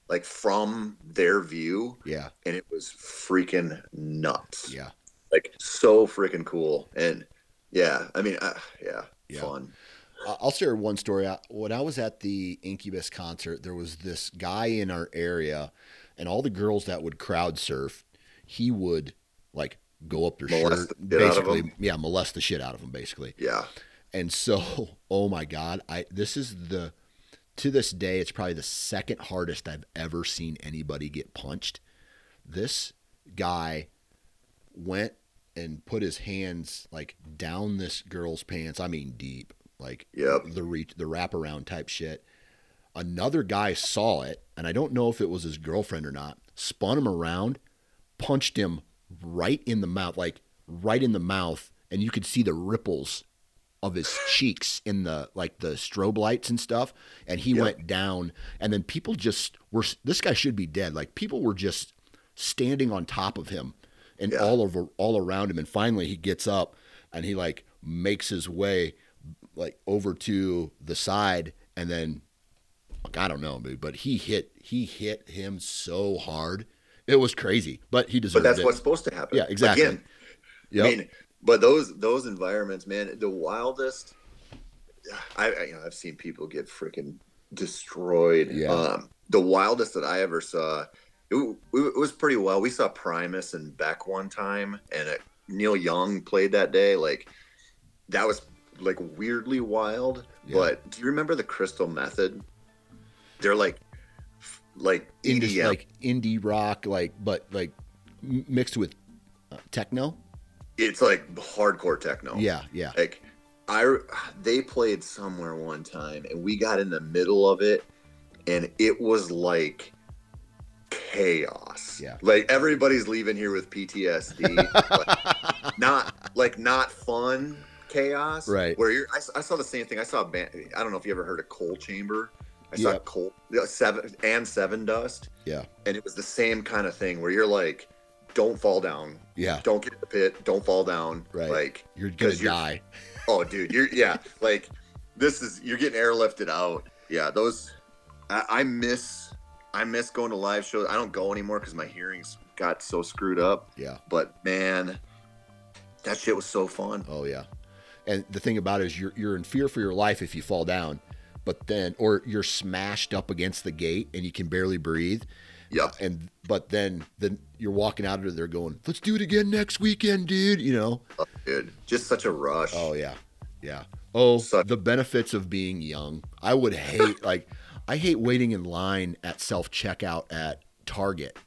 like from their view Yeah. and it was freaking nuts Yeah. like so freaking cool and yeah i mean uh, yeah, Yeah. fun I'll share one story. When I was at the Incubus concert, there was this guy in our area, and all the girls that would crowd surf, he would like go up their Molest shirt, the shit out of basically, yeah, molest the shit out of them, basically. yeah And so, oh my God, I this is the to this day, it's probably the second hardest I've ever seen anybody get punched. This guy went and put his hands like down this girl's pants. I mean, deep, like Yep. the reach, the wraparound type shit. Another guy saw it, and I don't know if it was his girlfriend or not. Spun him around, punched him right in the mouth, like right in the mouth, and you could see the ripples of his cheeks in the like the strobe lights and stuff and he Yep. went down and then people just were this guy should be dead like people were just standing on top of him and Yeah. all over all around him and finally he gets up and he like makes his way like over to the side and then like, I don't know dude but he hit he hit him so hard it was crazy but he deserved it. but that's it what's supposed to happen Yeah, exactly. again Yep. i mean but those those environments man the wildest i, I you know i've seen people get freaking destroyed Yeah. um the wildest that i ever saw it, it was pretty well we saw primus and beck one time and uh neil young played that day like that was like weirdly wild Yeah. but do you remember the crystal method they're like like indie like indie rock like but like mixed with uh, techno? It's like hardcore techno. Yeah yeah. Like i they played somewhere one time and we got in the middle of it and it was like chaos. Yeah. like everybody's leaving here with ptsd like, not like not fun chaos. Right. where you're I, I saw the same thing. I saw a band i don't know if you ever heard of coal chamber i saw Yep. yeah, seven and seven dust yeah and it was the same kind of thing where you're like don't fall down yeah don't get in the pit don't fall down Right. like you're gonna you're- die Oh, dude, you're yeah, like this is you're getting airlifted out. Yeah, those I, I miss I miss going to live shows. I don't go anymore because my hearing's got so screwed up. Yeah. But man, that shit was so fun. Oh yeah. And the thing about it is you're you're in fear for your life if you fall down, but then or you're smashed up against the gate and you can barely breathe. Yep. Uh, and but then then you're walking out of there going, "Let's do it again next weekend, dude." You know. Oh, dude, just such a rush. Oh yeah, yeah. Oh, Such- the benefits of being young. I would hate like I hate waiting in line at self checkout at Target.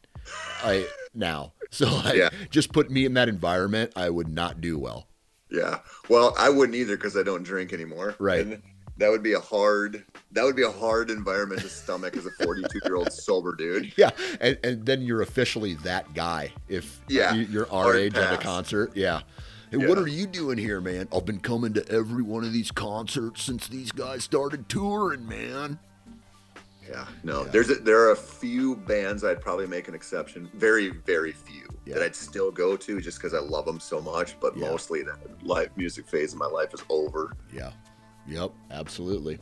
I now so like, Yeah. just put me in that environment. I would not do well. Yeah. Well, I wouldn't either because I don't drink anymore. Right. And that would be a hard. That would be a hard environment to stomach as a 42 year old sober dude. Yeah, and, and then you're officially that guy if Yeah. you- you're our Hard age at a concert. Yeah. Hey, what are you doing here, man? I've been coming to every one of these concerts since these guys started touring, man. Yeah. No. Yeah. There's a, there are a few bands I'd probably make an exception. Very very few Yeah. that I'd still go to just because I love them so much. But Yeah. mostly that live music phase of my life is over. Yeah. Yep, absolutely.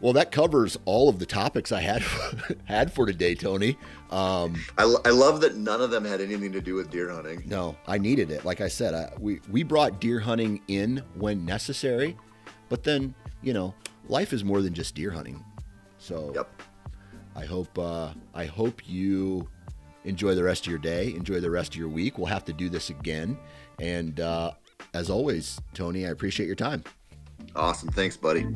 Well, that covers all of the topics I had had for today, Tony. Um, I, I love that none of them had anything to do with deer hunting. no, I needed it. Like I said, I, we we brought deer hunting in when necessary, but then you know, life is more than just deer hunting. So Yep. I hope uh, I hope you enjoy the rest of your day, enjoy the rest of your week. We'll have to do this again, and uh, as always, Tony, I appreciate your time. Awesome. Thanks, buddy.